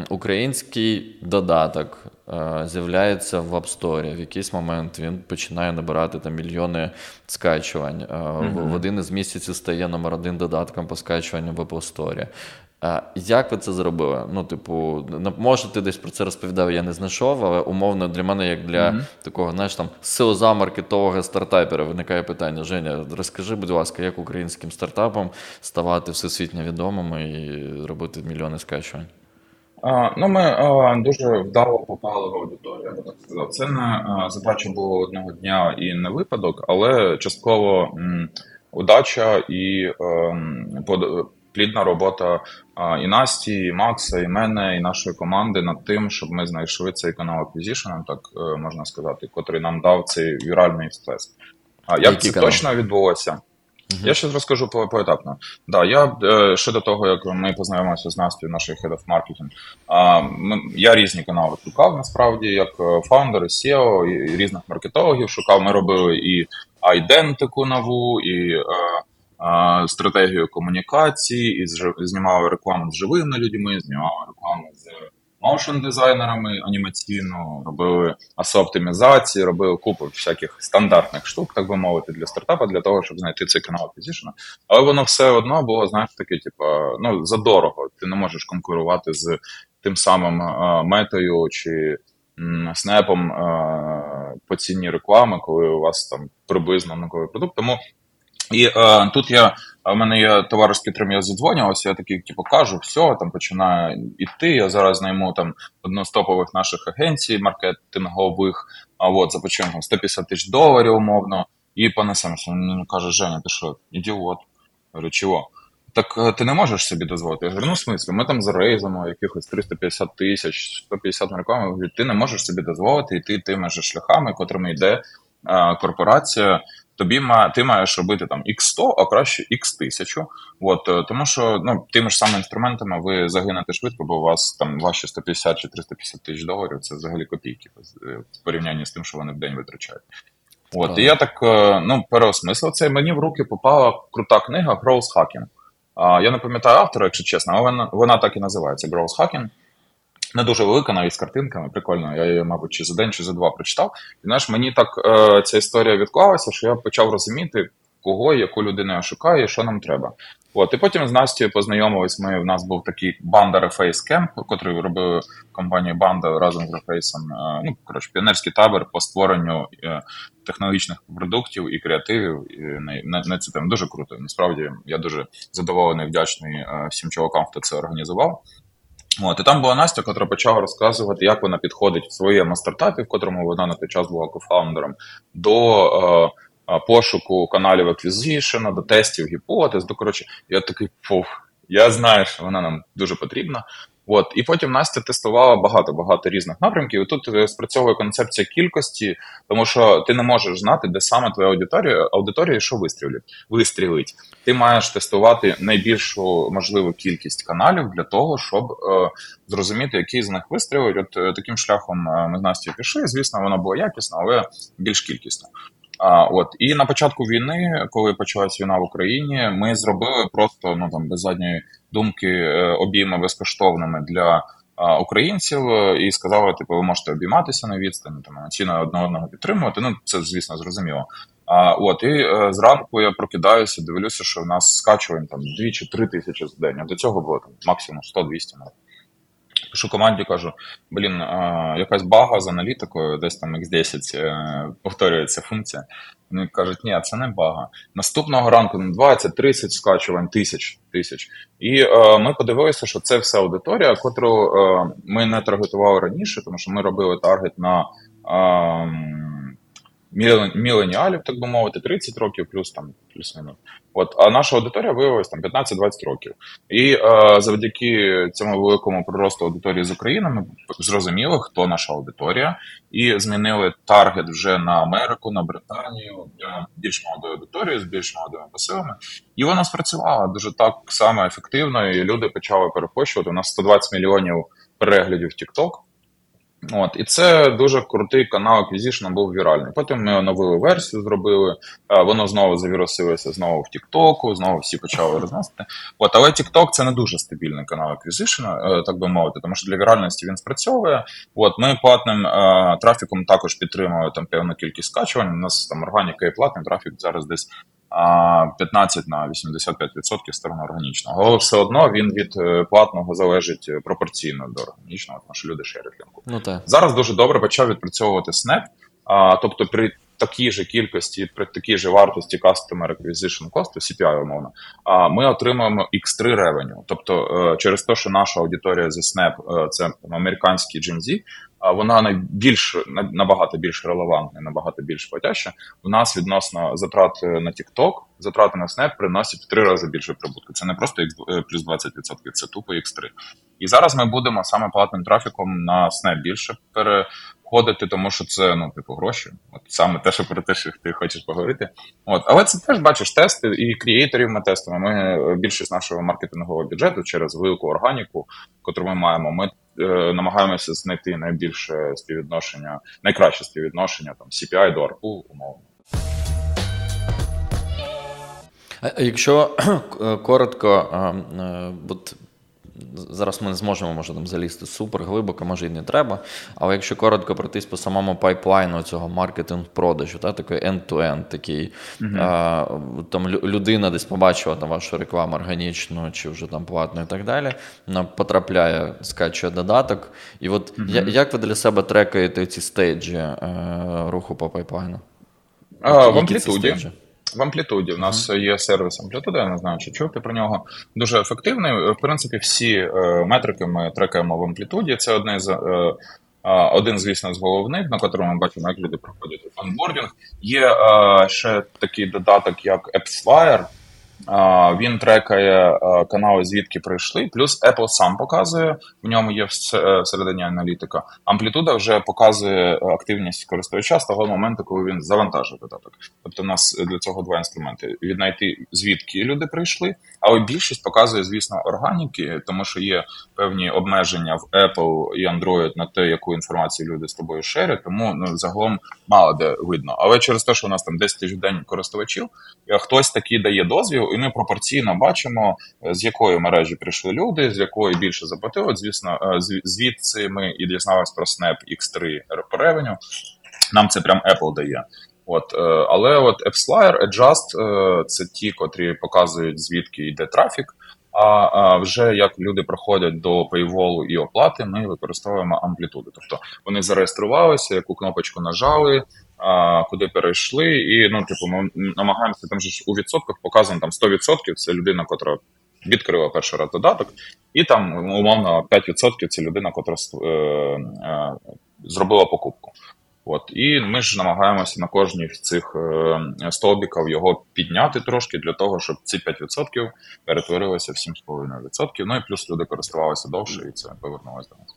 Український додаток е, з'являється в App Store. В якийсь момент він починає набирати там мільйони скачувань. Mm-hmm. В один із місяців стає номер один додатком по скачуванню в Apple Store. Е, як ви це зробили? Ну, типу, може, ти десь про це розповідав, я не знайшов, але умовно для мене, як для mm-hmm. такого, знаєш, там силоза маркетолога стартапера, виникає питання. Женя, розкажи, будь ласка, як українським стартапам ставати всесвітньо відомими і робити мільйони скачувань? Ну, ми дуже вдало попали в аудиторію, я би так сказав. Це не задача було одного дня і не випадок, але частково удача і ем, плідна робота і Насті, і Макса, і мене, і нашої команди над тим, щоб ми знайшли цей канал Acquisition, так е, можна сказати, котрий нам дав цей віральний сплеск. А як це канал? точно відбулося? Я ще розкажу по поетапно. Да, я е, ще до того, як ми познайомилися з Настю, нашою Head of Marketing, я різні канали шукав насправді, як е, фаундер, SEO, і різних маркетологів шукав. Ми робили і айдентику нову, і е, е, стратегію комунікації, і знімали рекламу з живими людьми, знімали рекламу з моушн дизайнерами анімаційно, робили асоптимізації, робили купу всяких стандартних штук, так би мовити, для стартапа, для того, щоб знайти цей канал Acquisition. Але воно все одно було, знаєш, таке, типу, ну, задорого. Ти не можеш конкурувати з тим самим а, метою чи снепом а, по ціні реклами, коли у вас там приблизно однаковий продукт. Тому і а, тут я А в мене є товариш, з котрим я задзвонювався, я такий, типу, кажу, все, там починаю іти. Я зараз найму там одну з топових наших агенцій маркетингових, а от там 150 тисяч доларів умовно, і понесемося. Він каже, Женя, ти що, ідіот? Я говорю, чого? Так е, ти не можеш собі дозволити. Я говорю, ну в смислі, ми там зарейзимо якихось 350 тисяч, 150 роками. Ти не можеш собі дозволити йти тими ж шляхами, котрими йде а, корпорація. Тобі ма, ти маєш робити там X100, а краще X1000. От, е, тому що ну, тими ж самими інструментами ви загинете швидко, бо у вас там ваші 150 чи 350 тисяч доларів це взагалі копійки в порівнянні з тим, що вони в день витрачають. От, І я так ну, переосмислив це. Мені в руки попала крута книга Growth Hacking. Я не пам'ятаю автора, якщо чесно, але вона, вона так і називається Growth Hacking. Не дуже велика, навіть з картинками, прикольно. Я її, мабуть, чи за день, чи за два прочитав. І знаєш, мені так е, ця історія відклалася, що я почав розуміти, кого, яку людину я шукаю і що нам треба. От, і потім з Настю познайомились. Ми в нас був такий банда Reface Camp, який робили компанію Банда разом з Reface. Е, ну коротше, піонерський табор по створенню е, технологічних продуктів і креативів. І на, на, на цю тему дуже круто. Насправді я дуже задоволений, вдячний е, всім чувакам, хто це організував. От, І там була Настя, яка почала розказувати, як вона підходить в своєму стартапі, в котрому вона на той час була кофаундером, до е, пошуку каналів аквізішена, до тестів гіпотез. До коротше, я такий фух, я знаю, що вона нам дуже потрібна. От і потім Настя тестувала багато багато різних напрямків. І Тут е, спрацьовує концепція кількості, тому що ти не можеш знати, де саме твоя аудиторія аудиторія, що вистрілить. вистрілить. Ти маєш тестувати найбільшу можливу кількість каналів для того, щоб е, зрозуміти, який з них вистрілить. От е, таким шляхом е, ми з Настю пішли. Звісно, воно було якісно, але більш кількісно. А, От і на початку війни, коли почалась війна в Україні, ми зробили просто ну там без задньої думки е, обійми безкоштовними для українців і сказали, типу, ви можете обійматися на відстані, там ціна одне одного підтримувати. Ну це звісно зрозуміло. А от і е, зранку я прокидаюся, дивлюся, що в нас скачувань там 2 чи 3 тисячі за день. А до цього було там максимум 100-200 навіть. Пишу команді, кажу: блін, якась бага з аналітикою, десь там X10 е, повторюється функція. Вони кажуть, ні, це не бага. Наступного ранку 20-30 скачувань, тисяч тисяч. І е, ми подивилися, що це все аудиторія, котру е, ми не таргетували раніше, тому що ми робили таргет на. Е, міленіалів, так би мовити, 30 років, плюс там плюс-мінус. От, а наша аудиторія виявилася там 15-20 років. І е, завдяки цьому великому приросту аудиторії з України ми зрозуміли, хто наша аудиторія, і змінили таргет вже на Америку, на Британію для більш молодої аудиторії з більш молодими посилами. І вона спрацювала дуже так само ефективно. І люди почали перепощувати. У нас 120 мільйонів переглядів TikTok. От, І це дуже крутий канал Acquisition був віральний. Потім ми нову версію зробили, воно знову завірусилося знову в Тіктоку, знову всі почали розносити. От, Але TikTok це не дуже стабільний канал Acquisition, е, так би мовити, тому що для віральності він спрацьовує. От, Ми платним е, трафіком також підтримуємо там певну кількість скачувань. У нас там органіка і платний трафік зараз десь 15 на 85% сторони органічного. Але все одно він від е, платного залежить е, пропорційно до органічного, тому що люди шерять лінку. Ну, так. Зараз дуже добре почав відпрацьовувати Snap, а, тобто при такій же кількості, при такій же вартості Customer Acquisition Cost, CPI, умовно, а ми отримуємо X3 revenue. Тобто е, через те, що наша аудиторія зі Snap – це американський GMZ, вона найбільш набагато більш релевантна, набагато більш платяща. У нас відносно затрат на TikTok, затрати на Snap приносять в три рази більше прибутку. Це не просто е, плюс 20%, це тупо X3. І зараз ми будемо саме платним трафіком на Snap більше переходити, тому що це ну, типу, гроші. От саме те, що про те, що ти хочеш поговорити. От, але це теж бачиш тести і креаторів ми тестуємо. Ми е, більшість нашого маркетингового бюджету через велику органіку, яку ми маємо. Ми Е, намагаємося знайти найбільше співвідношення, найкраще співвідношення там CPI до ARPU, умовно. Якщо коротко, от Зараз ми не зможемо може там залізти супер глибоко, може і не треба. Але якщо коротко пройтись по самому пайплайну цього маркетинг-продажу, та, такий end-to-end, такий uh-huh. а, там людина десь побачила там вашу рекламу органічну чи вже там платну і так далі. Вона потрапляє, скачує додаток. І от uh-huh. як ви для себе трекаєте ці стейджі е, руху по пайплайну? А, В амплітуді. В амплітуді у нас є сервіс амплітуда, я не знаю, чи чув ти про нього. Дуже ефективний. В принципі, всі е, метрики ми трекаємо в амплітуді. Це одне з. Е, один, звісно, з головних, на котрому ми бачимо, як люди проходять онбордінг. Є е, ще такий додаток, як AppsFlyer, він трекає канали, звідки прийшли. Плюс Apple сам показує, в ньому є е, всередині аналітика. Амплітуда вже показує активність користувача з того моменту, коли він завантажив додаток. Тобто, у нас для цього два інструменти: віднайти звідки люди прийшли, але більшість показує, звісно, органіки, тому що є певні обмеження в Apple і Android на те, яку інформацію люди з тобою шерять, тому ну, загалом мало де видно. Але через те, що у нас там 10 тисяч день користувачів, хтось такий дає дозвіл і ми пропорційно бачимо, е, з якої мережі прийшли люди, з якої більше заплатили. Звісно, е, звідси ми і дізналися про Snap X3 по ревеню. Нам це прям Apple дає. От, е, Але от AppsFlyer, Adjust – це ті, котрі показують, звідки йде трафік. А вже як люди проходять до paywall і оплати, ми використовуємо амплітуду. Тобто вони зареєструвалися, яку кнопочку нажали, куди перейшли, і ну, типу, ми намагаємося там же у відсотках показано там 100% це людина, котра відкрила перший раз додаток, і там умовно 5% це людина, котра е, е, зробила покупку. От і ми ж намагаємося на кожній з цих е, стовбіків його підняти трошки для того, щоб ці 5% перетворилися в 7,5%. Ну і плюс люди користувалися довше, і це повернулося до нас.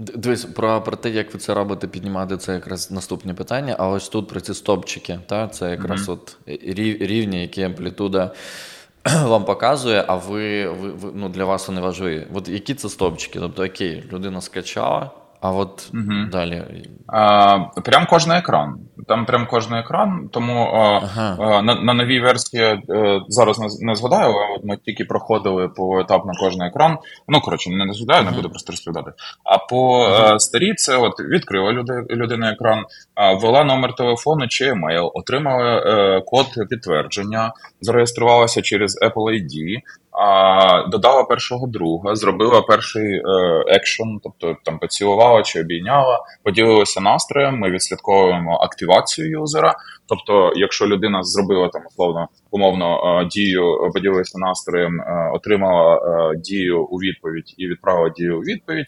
Дивись, про про те, як ви це робите, піднімати, це якраз наступне питання. А ось тут про ці стопчики, та, це якраз mm-hmm. от рівні, які амплітуда вам показує, а ви, ви, ви ну, для вас вони важливі. От які це стопчики? Тобто, окей, людина скачала. А от угу. далі. А, Прям кожен екран. Там прям кожен екран, тому ага. а, на на новій версії е, зараз не, не згадаю, але ми тільки проходили по етапно кожен екран. Ну, коротше, не, згадаю, ага. не буду просто розповідати. А по ага. а, старій це от відкрила люди, людина екран, ввела номер телефону чи емейл, отримала е, код підтвердження, зареєструвалася через Apple ID, а, Додала першого друга, зробила перший екшн, тобто там поцілувала чи обійняла, поділилася настроєм. Ми відслідковуємо активацію юзера. Тобто, якщо людина зробила там условно умовно е, дію, поділилася настроєм, е, отримала е, дію у відповідь і відправила дію у відповідь.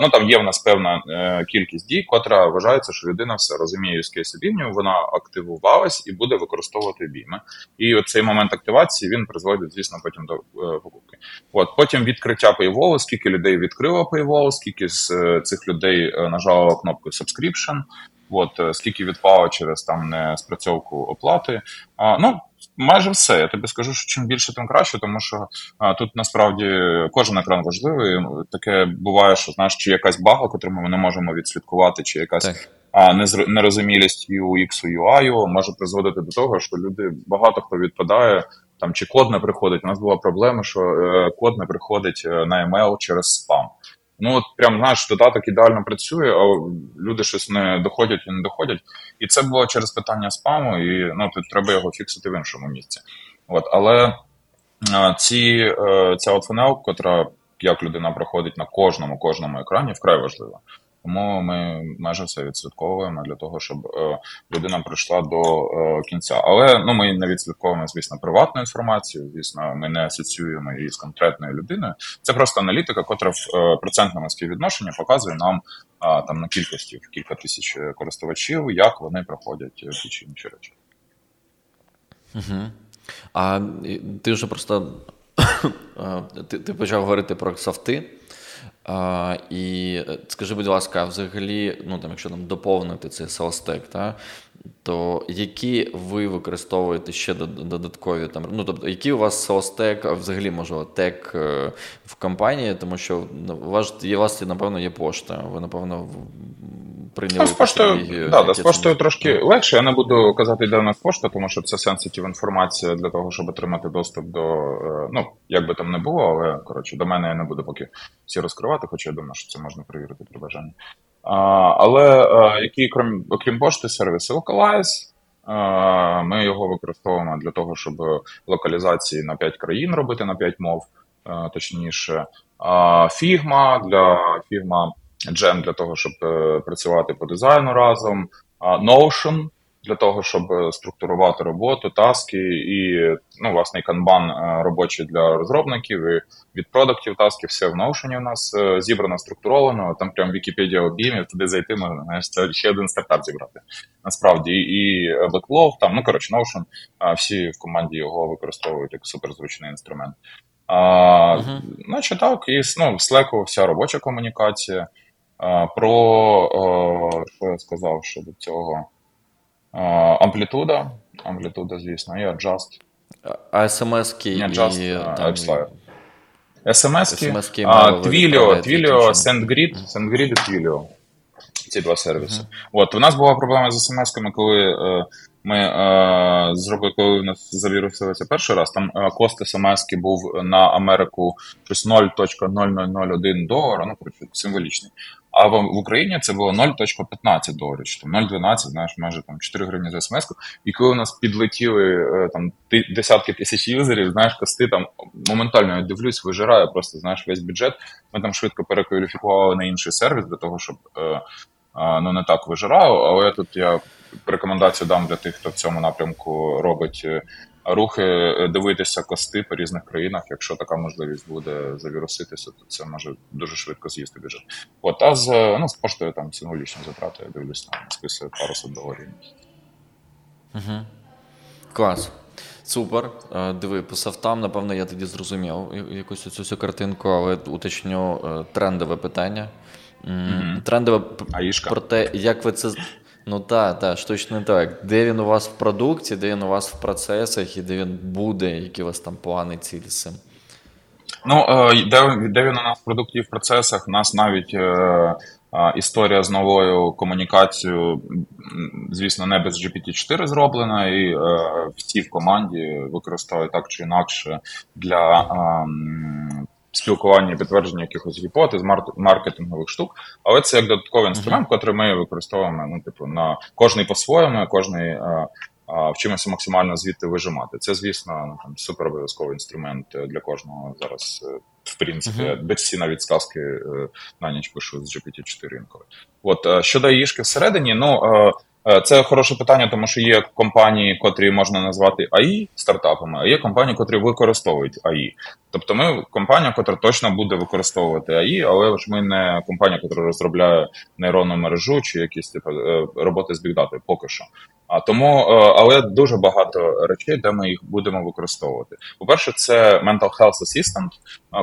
Ну там є в нас певна кількість дій, котра вважається, що людина все розуміє case обіймів, вона активувалась і буде використовувати обійми. І оцей момент активації він призводить, звісно, потім до покупки. От потім відкриття Paywall, скільки людей відкрило Paywall, скільки з цих людей нажало кнопку Subscription. От скільки відпало через там не спрацьовку оплати. А, Ну майже все. Я тобі скажу, що чим більше, тим краще, тому що а, тут насправді кожен екран важливий. Таке буває, що знаєш, чи якась бага, яку ми не можемо відслідкувати, чи якась. Так. А нерозумілість UX, UI може призводити до того, що люди багато хто відпадає там, чи код не приходить. У нас була проблема, що е, код не приходить е, на email через спам. Ну от прям знаєш, додаток ідеально працює, а люди щось не доходять і не доходять. І це було через питання спаму, і ну тут треба його фіксити в іншому місці. От, але ці ця от фунел, котра як людина проходить на кожному кожному екрані, вкрай важлива. Тому ми майже все відслідковуємо для того, щоб е, людина прийшла до е, кінця. Але ну ми не відслідковуємо, звісно, приватну інформацію. Звісно, ми не асоціюємо її з конкретною людиною. Це просто аналітика, котра в е, процентному співвідношенні показує нам там на кількості в кілька тисяч користувачів, як вони проходять ті чи інші речі. Угу. А ти вже просто ти, ти почав говорити про софти. А, І е, скажи, будь ласка, взагалі, ну там, якщо нам доповнити цей селстек, та, то які ви використовуєте ще додаткові там, ну тобто, який у вас селстек, а взагалі можливо, тек в компанії, тому що ну, у вас є у вас, напевно, є пошта. Ви, напевно, прийняли з поштою, да, да, з поштою трошки легше. Я не буду казати, де у нас пошта, тому що це сенситив інформація для того, щоб отримати доступ до. Е, ну, як би там не було, але коротше, до мене я не буду поки всі розкривати, хоча я думаю, що це можна перевірити при бажанні. Але який які, крім, окрім пошти, сервіс Localize, ми його використовуємо для того, щоб локалізації на 5 країн робити на 5 мов, точніше. Figma для Figma Jam для того, щоб е, працювати по дизайну разом. Notion для того, щоб структурувати роботу, таски і ну, власне канбан робочий для розробників і від продуктів тасків, все в Notion у нас зібрано, структуровано. Там прям Вікіпедія обіймів, туди зайти можна це ще один стартап зібрати. Насправді і Backlog, там, ну коротше, Notion, всі в команді його використовують як суперзручний інструмент. А, uh-huh. Значить так, і ну, в Slack вся робоча комунікація. А, Про о, що я сказав щодо цього? Амплітуда. Амплітуда, звісно, і Adjust. А смс-ки і смс-ки, Twilio, Twilio, SendGrid, SendGrid і Twilio. Ці два сервіси. Uh-huh. От, у нас була проблема з смс-ками, коли е, ми е, зробили, коли в нас завірусилося перший раз, там е, кост смс був на Америку щось 0.0001 долара, ну, коротше, символічний. А в, Україні це було 0.15 доларів, чи там 0.12, знаєш, майже там 4 гривні за смс І коли у нас підлетіли е, там десятки тисяч юзерів, знаєш, кости там моментально я дивлюсь, вижирає просто знаєш весь бюджет. Ми там швидко перекваліфікували на інший сервіс для того, щоб е, ну не так вижирав, але тут я рекомендацію дам для тих, хто в цьому напрямку робить е, рухи, е, дивитися кости по різних країнах. Якщо така можливість буде завіруситися, то це може дуже швидко з'їсти бюджет. От, а з ну, з поштою там символічні затрати, я дивлюсь, там списує пару сот доларів. Угу. Клас. Супер. Е, диви, по софтам, напевно, я тоді зрозумів якусь цю всю картинку, але уточню трендове питання. Mm-hmm. Трендове про те, як ви це. Ну так, так, точно так. Де він у вас в продукті, де він у вас в процесах, і де він буде, які у вас там плани цілі цим? Ну, е, де, де він у нас в продукті і в процесах, у нас навіть е, е, історія з новою комунікацією, звісно, не без GPT-4 зроблена, і всі в команді використовують так чи інакше для. Е, спілкування, підтвердження якихось гіпотез, маркетингових штук, але це як додатковий інструмент, uh-huh. який ми використовуємо ну, типу, на кожний по-своєму, кожний а, а, вчимося максимально звідти вижимати. Це, звісно, ну, там супер обов'язковий інструмент для кожного зараз. Е, в принципі, uh-huh. десь всі навіть сказки е, на ніч пишу з GPT-4 інколи. От е, щодо AI шки всередині, ну Е, це хороше питання, тому що є компанії, котрі можна назвати AI стартапами, а є компанії, котрі використовують AI. Тобто, ми компанія, котра точно буде використовувати АІ, але ж ми не компанія, яка розробляє нейронну мережу чи якісь типу е, роботи з бігдати поки що. А тому, е, але дуже багато речей, де ми їх будемо використовувати. По перше, це Mental Health Assistant,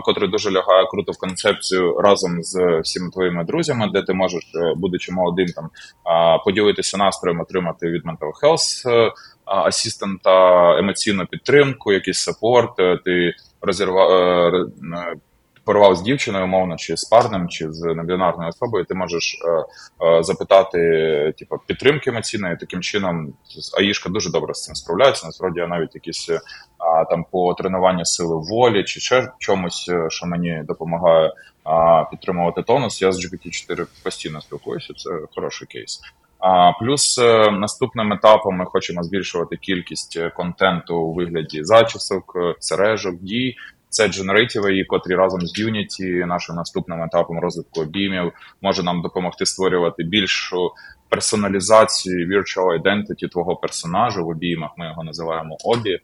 котрий дуже лягає круто в концепцію разом з всіма твоїми друзями, де ти можеш, будучи молодим, там поділитися настроєм, отримати від Mental Health асистента емоційну підтримку, якийсь саппорт, ти розірвав порвав з дівчиною, умовно, чи з парнем, чи з небінарною особою, ти можеш е, е, запитати типу, підтримки емоційної. Таким чином, Аїшка дуже добре з цим справляється. Насправді я навіть якісь е, там по тренуванню сили волі чи ще чомусь, е, що мені допомагає а, підтримувати тонус. Я з GPT-4 постійно спілкуюся. Це хороший кейс. А плюс е, наступним етапом ми хочемо збільшувати кількість контенту у вигляді зачісок, сережок, дій це AI, котрі разом з Unity, нашим наступним етапом розвитку обіймів, може нам допомогти створювати більшу персоналізацію virtual identity твого персонажа в обіймах. Ми його називаємо обі.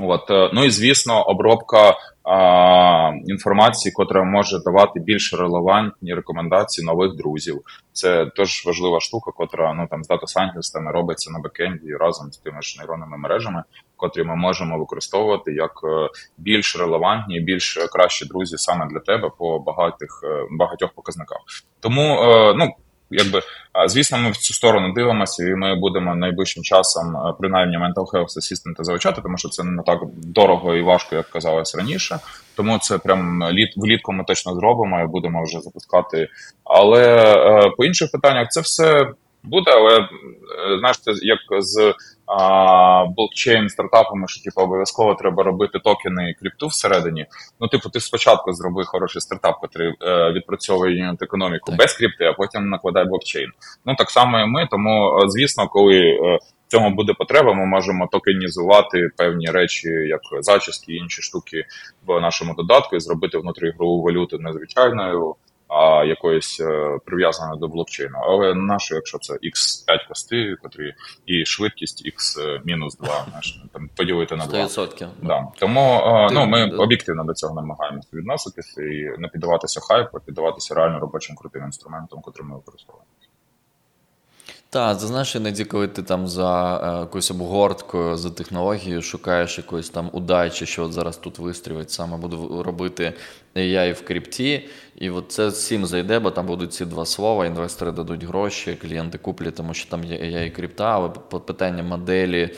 От е, ну і звісно, обробка а, інформації, котра може давати більш релевантні рекомендації нових друзів. Це теж важлива штука, котра ну там з дата сайентистами робиться на бекенді разом з тими ж нейронними мережами, котрі ми можемо використовувати як е, більш релевантні, більш кращі друзі саме для тебе по багатих е, багатьох показниках. Тому ну якби звісно, ми в цю сторону дивимося, і ми будемо найближчим часом принаймні mental health assistant завчати, тому що це не так дорого і важко, як казалось раніше. Тому це прям літ влітку ми точно зробимо і будемо вже запускати. Але е, по інших питаннях це все буде, але е, знаєш, це як з а, блокчейн стартапами, що типу, обов'язково треба робити токени і крипту всередині. Ну, типу, ти спочатку зроби хороший стартап, який е, відпрацьовує юніт економіку так. без крипти, а потім накладай блокчейн. Ну так само і ми. Тому, е, звісно, коли е, в цьому буде потреба, ми можемо токенізувати певні речі, як зачіски і інші штуки в нашому додатку, і зробити внутріігрову валюту незвичайною а якоїсь е, прив'язаної до блокчейну. Але наше, якщо це X5 кости, котрі і швидкість X-2, знаєш, там поділити на 2. 100%. Да. Тому е, ну, ми об'єктивно до цього намагаємося відноситися і не піддаватися хайпу, а піддаватися реально робочим крутим інструментом, котрим ми використовуємо. Так, знаєш, іноді, коли ти там за е, якоюсь обгорткою, за технологією шукаєш якоїсь там удачі, що от зараз тут вистрілить, саме буду робити AI в крипті, і от це всім зайде, бо там будуть ці два слова, інвестори дадуть гроші, клієнти куплять, тому що там є AI і крипта, але питання моделі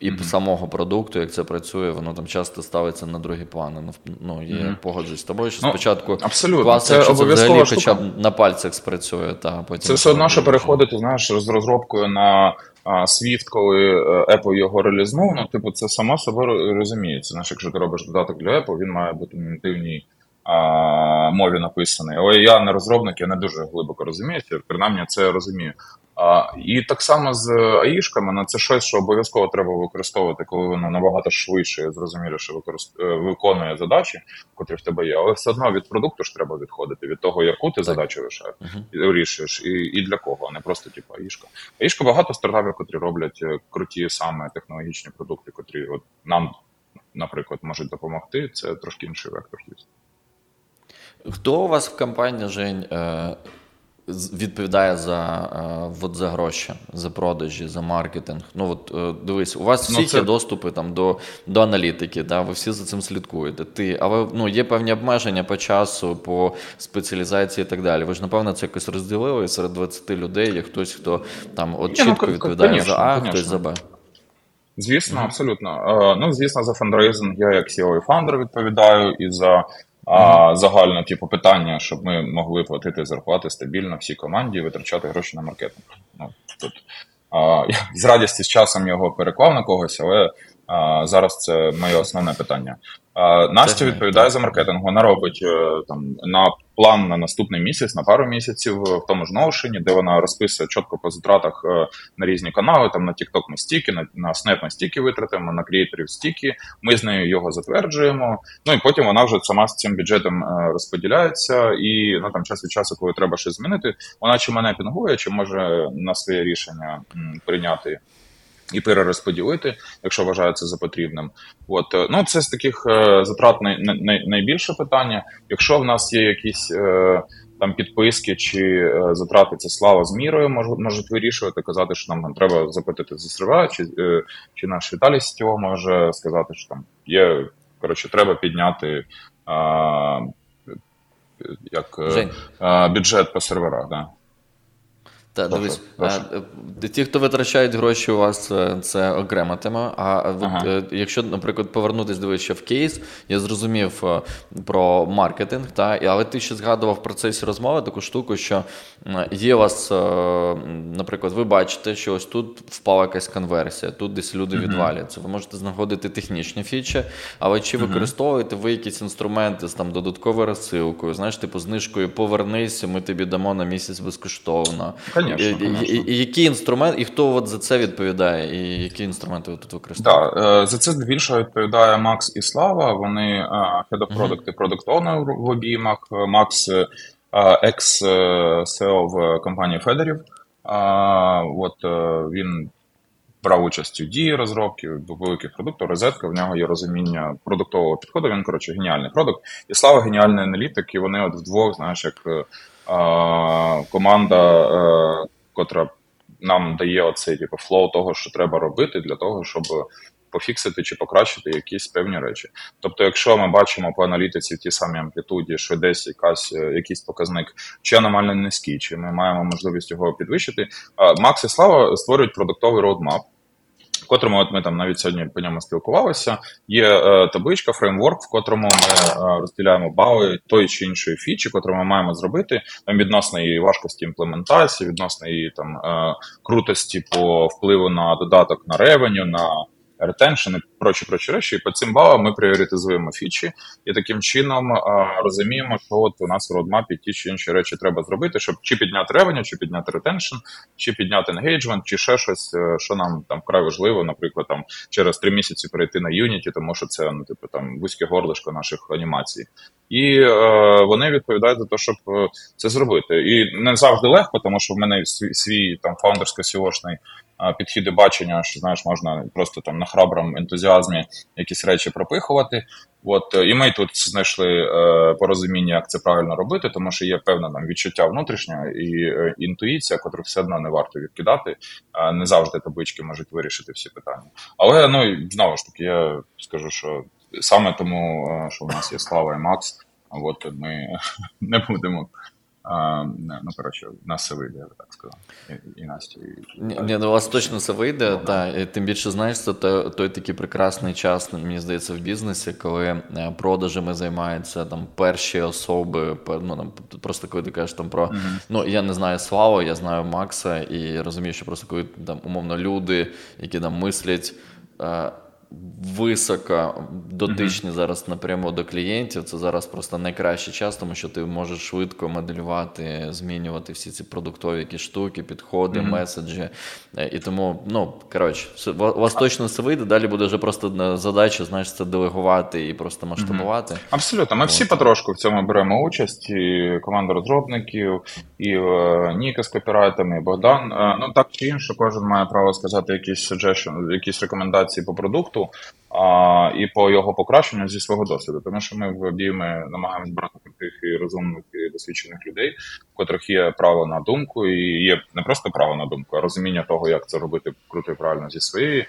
і mm-hmm. самого продукту, як це працює, воно там часто ставиться на другі плани. Ну, ну я mm-hmm. погоджуюсь з тобою, що ну, спочатку абсолютно. класно, якщо це взагалі хоча б на пальцях спрацює. Та, потім Це все одно, що переходити знаєш, з розробкою на а, Swift, коли е, Apple його релізнув, ну, типу, це само собою розуміється. Знаєш, Якщо ти робиш додаток для Apple, він має бути на нативній а, мові написаний. Але я не розробник, я не дуже глибоко розуміюся, принаймні це розумію. А, І так само з аїшками, ну, це щось, що обов'язково треба використовувати, коли воно набагато швидше і зрозуміліше використ... Е, виконує задачі, котрі в тебе є. Але все одно від продукту ж треба відходити, від того, яку ти задачу вирішаєш, uh-huh. і і для кого, а не просто типу аїшка. Аїшка багато стартапів, котрі роблять е, круті саме технологічні продукти, котрі от нам, наприклад, можуть допомогти. Це трошки інший вектор. Хто у вас в компанії Жень? Е, відповідає за е, от, за гроші, за продажі, за маркетинг. Ну от е, дивись, у вас всіх ну, це... є доступи там до до аналітики, да, ви всі за цим слідкуєте. Ти, Але ну, є певні обмеження по часу, по спеціалізації і так далі. Ви ж, напевно, це якось розділили серед 20 людей, є хтось, хто там от ну, чітко ну, відповідає конечно, за А, конечно. хтось за Б. Звісно, абсолютно. Ну, звісно, за фандрейзинг я як CEO і фаундер відповідаю і за а загально, типу, питання, щоб ми могли платити зарплати стабільно всій команді і витрачати гроші на маркетинг. Ну, тут а, я з радістю з часом його переклав на когось, але а, зараз це моє основне питання. Настя відповідає за маркетинг. Вона робить е, там на план на наступний місяць, на пару місяців в тому ж Notion, де вона розписує чітко по затратах е, на різні канали. Там на TikTok ми стіки, на на Snap ми стіки витратимо, на креаторів стіки. Ми з нею його затверджуємо. Ну і потім вона вже сама з цим бюджетом е, розподіляється. І ну там час від часу, коли треба щось змінити, вона чи мене пінгує, чи може на своє рішення прийняти і перерозподілити, якщо вважається за потрібним. От е, ну це з таких е, затрат най, най, найбільше питання. Якщо в нас є якісь е, там підписки чи затрати це слава з мірою, можуть можуть вирішувати, казати, що нам треба заплатити за сервера, чи чи наш Віталій Сітьо може сказати, що там є коротше, треба підняти. Е, як е, бюджет по серверах, да. Та дивись, е, ті, хто витрачають гроші, у вас це, це окрема тема. А ага. Е, якщо, наприклад, повернутися дивись, ще в кейс, я зрозумів е, про маркетинг, та, але ти ще згадував в процесі розмови таку штуку, що є у вас, наприклад, ви бачите, що ось тут впала якась конверсія, тут десь люди uh відваляться. Ви можете знаходити технічні фічі, але чи uh використовуєте ви якісь інструменти з там додатковою розсилкою, знаєш, типу знижкою повернися, ми тобі дамо на місяць безкоштовно. Конечно, і, і, і які інструменти, і хто от за це відповідає, і які інструменти ви тут використовуєте? Так, За це здебільшого відповідає Макс і Слава. Вони Head of Product і Product Owner в обіймах. Макс екс CEO в компанії Fedoriv. От е, він брав участь у Дії розробки великих продуктів, розетка, в нього є розуміння продуктового підходу. Він, коротше, геніальний продукт. І слава геніальний аналітик, і вони от вдвох, знаєш, як е, команда, е, котра нам дає оцей типу, flow того, що треба робити, для того, щоб пофіксити чи покращити якісь певні речі. Тобто, якщо ми бачимо по аналітиці в тій самій Amplitude, що десь якась е, якийсь показник чи аномально низький, чи ми маємо можливість його підвищити, Макс і Слава створюють продуктовий roadmap котрому от ми там навіть сьогодні по ньому спілкувалися. Є е, табличка, фреймворк, в котрому ми е, розділяємо бали тої чи іншої фічі, котру ми маємо зробити там відносно її важкості імплементації, відносно її там е, крутості по впливу на додаток на revenue, на retention і прочі прочі речі. І по цим балам ми пріоритизуємо фічі і таким чином розуміємо, що от у нас в roadmap і ті чи інші речі треба зробити, щоб чи підняти revenue, чи підняти retention, чи підняти engagement, чи ще щось, е, що нам там вкрай важливо, наприклад, там через три місяці перейти на Unity, тому що це ну типу там вузьке горлишко наших анімацій. І е, вони відповідають за те, щоб е, це зробити. І не завжди легко, тому що в мене свій, свій там фаундерсько сіошний підхід бачення, що знаєш, можна просто там на храброму ентузіазмі якісь речі пропихувати. От і ми тут знайшли е, порозуміння, як це правильно робити, тому що є певне там відчуття внутрішнє і е, інтуїція, яку все одно не варто відкидати. Е, не завжди таблички можуть вирішити всі питання. Але ну знову ж таки, я скажу, що саме тому, е, що у нас є Слава і Макс, от ми не будемо а, Ну, коротше, у нас все вийде, я би так сказав. І, і Настя. І, Ні, ну, у вас точно все вийде, ну, так. І тим більше, знаєш, це той, той такий прекрасний час, мені здається, в бізнесі, коли е, продажами займаються там перші особи. Ну, там, Просто коли ти кажеш там про. Mm-hmm. Ну, я не знаю Славу, я знаю Макса, і розумію, що просто коли там умовно люди, які там мислять. Е, високо дотичні mm-hmm. зараз напряму до клієнтів. Це зараз просто найкращий час, тому що ти можеш швидко моделювати, змінювати всі ці продуктові якісь штуки, підходи, mm-hmm. меседжі. Е, і тому, ну коротше, у вас точно все вийде. Далі буде вже просто задача, знаєш, це делегувати і просто масштабувати. Mm-hmm. Абсолютно, ми От. всі потрошку в цьому беремо участь. І команда розробників, і е, Ніка з копірайтами, і Богдан. Е, ну так чи інше, кожен має право сказати якісь suggestion, якісь рекомендації по продукту продукту а, і по його покращенню зі свого досвіду. Тому що ми в обійми намагаємося брати таких і розумних і досвідчених людей, в котрих є право на думку, і є не просто право на думку, а розуміння того, як це робити круто і правильно зі своєї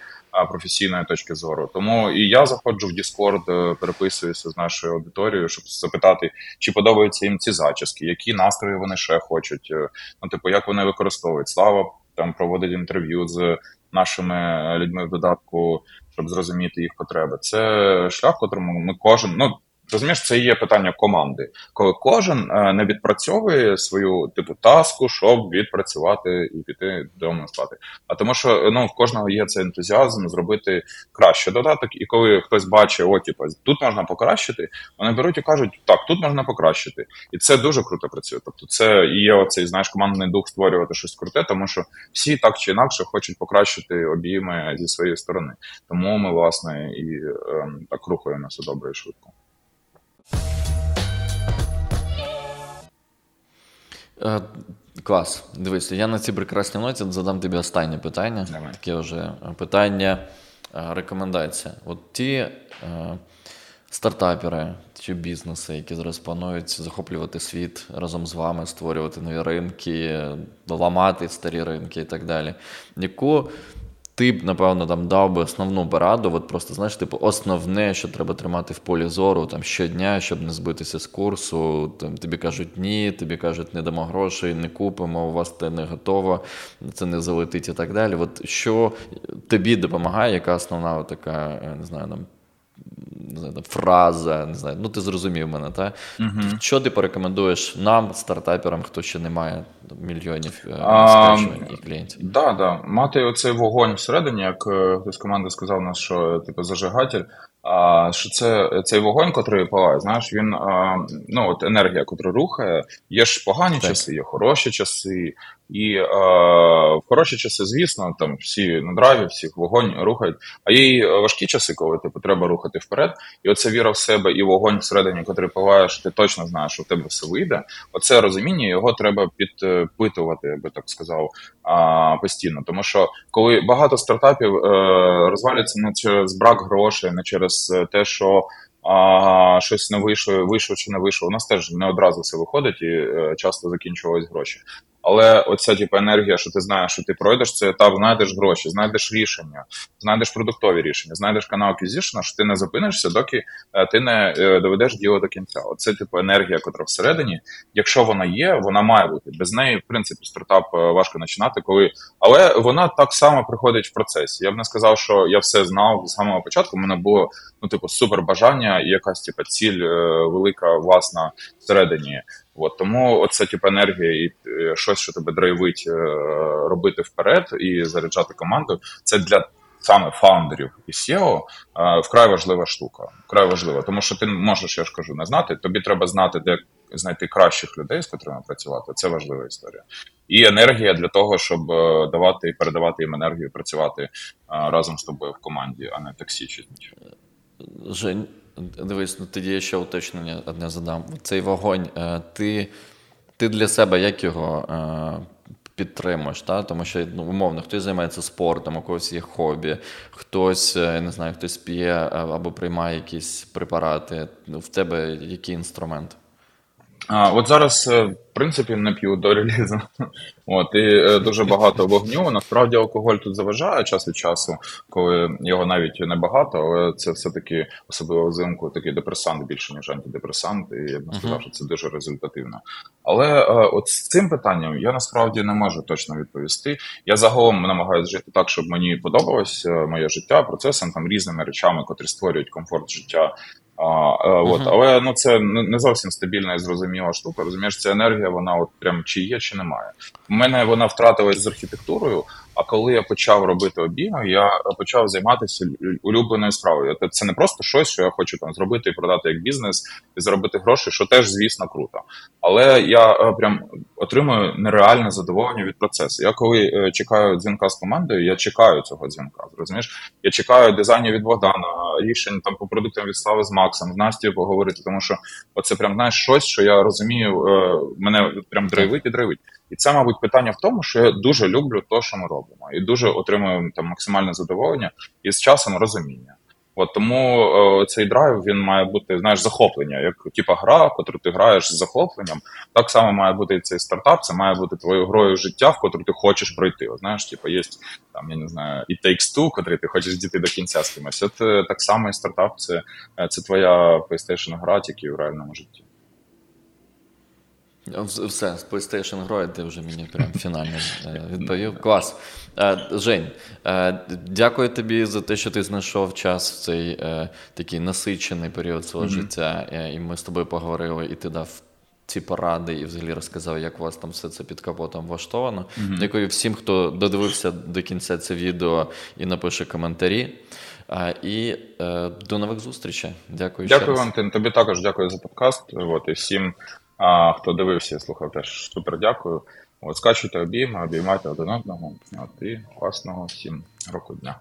професійної точки зору. Тому і я заходжу в Discord, е, переписуюся з нашою аудиторією, щоб запитати, чи подобаються їм ці зачіски, які настрої вони ще хочуть. Е, ну, типу, як вони використовують слава там проводить інтерв'ю з нашими людьми в додатку щоб зрозуміти їх потреби. Це шлях, котрому ми кожен ну Розумієш, це є питання команди, коли кожен е, не відпрацьовує свою типу таску, щоб відпрацювати і піти додому спати. А тому, що ну в кожного є цей ентузіазм зробити краще додаток, і коли хтось бачить, о, типу, тут можна покращити, вони беруть і кажуть, так, тут можна покращити, і це дуже круто працює. Тобто, це і є оцей знаєш командний дух створювати щось круте, тому що всі так чи інакше хочуть покращити обійми зі своєї сторони. Тому ми власне і е, так рухаємося добре і швидко. Е, клас. Дивись, я на цій прекрасній ноті задам тобі останнє питання. Давай. Таке вже питання, е, рекомендація. От ті е, стартапери чи бізнеси, які зараз планують захоплювати світ разом з вами, створювати нові ринки, ламати старі ринки і так далі. Яку ти б, напевно, там дав би основну пораду, от просто знаєш, типу, основне, що треба тримати в полі зору там щодня, щоб не збитися з курсу. Там Тобі кажуть ні, тобі кажуть, не дамо грошей, не купимо, у вас це не готово, це не залетить і так далі. От що тобі допомагає, яка основна така, не знаю, там не знаю, фраза, не знаю, ну ти зрозумів мене, так? uh Що ти порекомендуєш нам, стартаперам, хто ще не має мільйонів е, скачувань і клієнтів? Так, да, да. мати оцей вогонь всередині, як е, хтось з команди сказав нас, що типу зажигатель. А що це цей вогонь, котрий палає, знаєш, він а, ну от енергія, котра рухає, є ж погані так. часи, є хороші часи, і а, в хороші часи, звісно, там всі на драйві, всіх вогонь рухають. А є і важкі часи, коли типу треба рухати вперед. І оце віра в себе і вогонь всередині, котрий палає, ти точно знаєш, що в тебе все вийде. Оце розуміння його треба підпитувати, я би так сказав, а, постійно. Тому що коли багато стартапів е, розваляться не через брак грошей, не через е, те, що а, щось не вийшло, вийшло чи не вийшло. У нас теж не одразу все виходить і е, часто закінчувались гроші. Але оця типу, енергія, що ти знаєш, що ти пройдеш цей етап, знайдеш гроші, знайдеш рішення, знайдеш продуктові рішення, знайдеш канал Acquisition, що ти не зупинишся, доки е, ти не е, доведеш діло до кінця. Оце типу енергія, котра всередині. Якщо вона є, вона має бути. Без неї, в принципі, стартап е, важко починати, коли але вона так само приходить в процесі. Я б не сказав, що я все знав з самого початку. У мене було ну, типу, супер бажання і якась типу, ціль велика власна всередині. От тому оце типу енергія і щось, що тебе драйвить робити вперед і заряджати команду. Це для саме фаундерів і SEO вкрай важлива штука. Вкрай важлива, тому що ти можеш, я ж кажу, не знати. Тобі треба знати, де знайти кращих людей, з котрими працювати. Це важлива історія. І енергія для того, щоб е, давати і передавати їм енергію, працювати разом з тобою в команді, а не токсичність. Жень, дивись, ну тоді я ще уточнення одне задам. Цей вогонь, е, ти ти для себе як його е, підтримуєш? Та? Тому що ну, умовно, хтось займається спортом, у когось є хобі, хтось я не знаю, хтось п'є або приймає якісь препарати. В тебе який інструмент? А, От зараз, е, в принципі, не п'ю до релізу. От, і е, дуже багато вогню. Насправді алкоголь тут заважає час від часу, коли його навіть небагато, але це все-таки особливо взимку такий депресант більше, ніж антидепресант, і я б не сказав, що це дуже результативно. Але е, от з цим питанням я насправді не можу точно відповісти. Я загалом намагаюся жити так, щоб мені подобалось моє життя процесом там різними речами, котрі створюють комфорт життя а, е, от, Але ну, це не зовсім стабільна і зрозуміла штука. Розумієш, ця енергія, вона от прям чи є, чи немає. У мене вона втратилась з архітектурою, а коли я почав робити обійми, я почав займатися улюбленою справою. Тобто це не просто щось, що я хочу там зробити і продати як бізнес і заробити гроші, що теж, звісно, круто. Але я е, прям отримую нереальне задоволення від процесу. Я коли е, чекаю дзвінка з командою, я чекаю цього дзвінка. Розумієш? Я чекаю дизайнів від Богдана, рішень там по продуктам від Слави з Максом, з Настю поговорити, тому що оце прям знаєш щось, що я розумію, е, мене прям драйвить і драйвить. І це, мабуть, питання в тому, що я дуже люблю те, що ми робимо, і дуже отримую там максимальне задоволення і з часом розуміння. От тому е, цей драйв він має бути знаєш, захоплення, як типа гра, котру ти граєш з захопленням. Так само має бути і цей стартап. Це має бути твоєю грою життя, в котру ти хочеш пройти. От, знаєш, типа є там, я не знаю, і Takes Two, котрий ти хочеш дійти до кінця з кимось. От е, так само і стартап це, е, це твоя PlayStation гра, тільки в реальному житті. Все, з PlayStation грою ти вже мені прям фінально е, відповів. Клас. Е, Жень, е, дякую тобі за те, що ти знайшов час в цей такий насичений період свого mm-hmm. життя. І ми з тобою поговорили, і ти дав ці поради, і взагалі розказав, як у вас там все це під капотом влаштовано. Mm-hmm. Дякую всім, хто додивився до кінця це відео і напише коментарі. І до нових зустрічей. Дякую. Дякую, Антин. Тобі також дякую за подкаст. От, і всім. А хто дивився, слухав, теж супер дякую. От скачуйте обійми, обіймайте один одного. От, І класного всім року дня.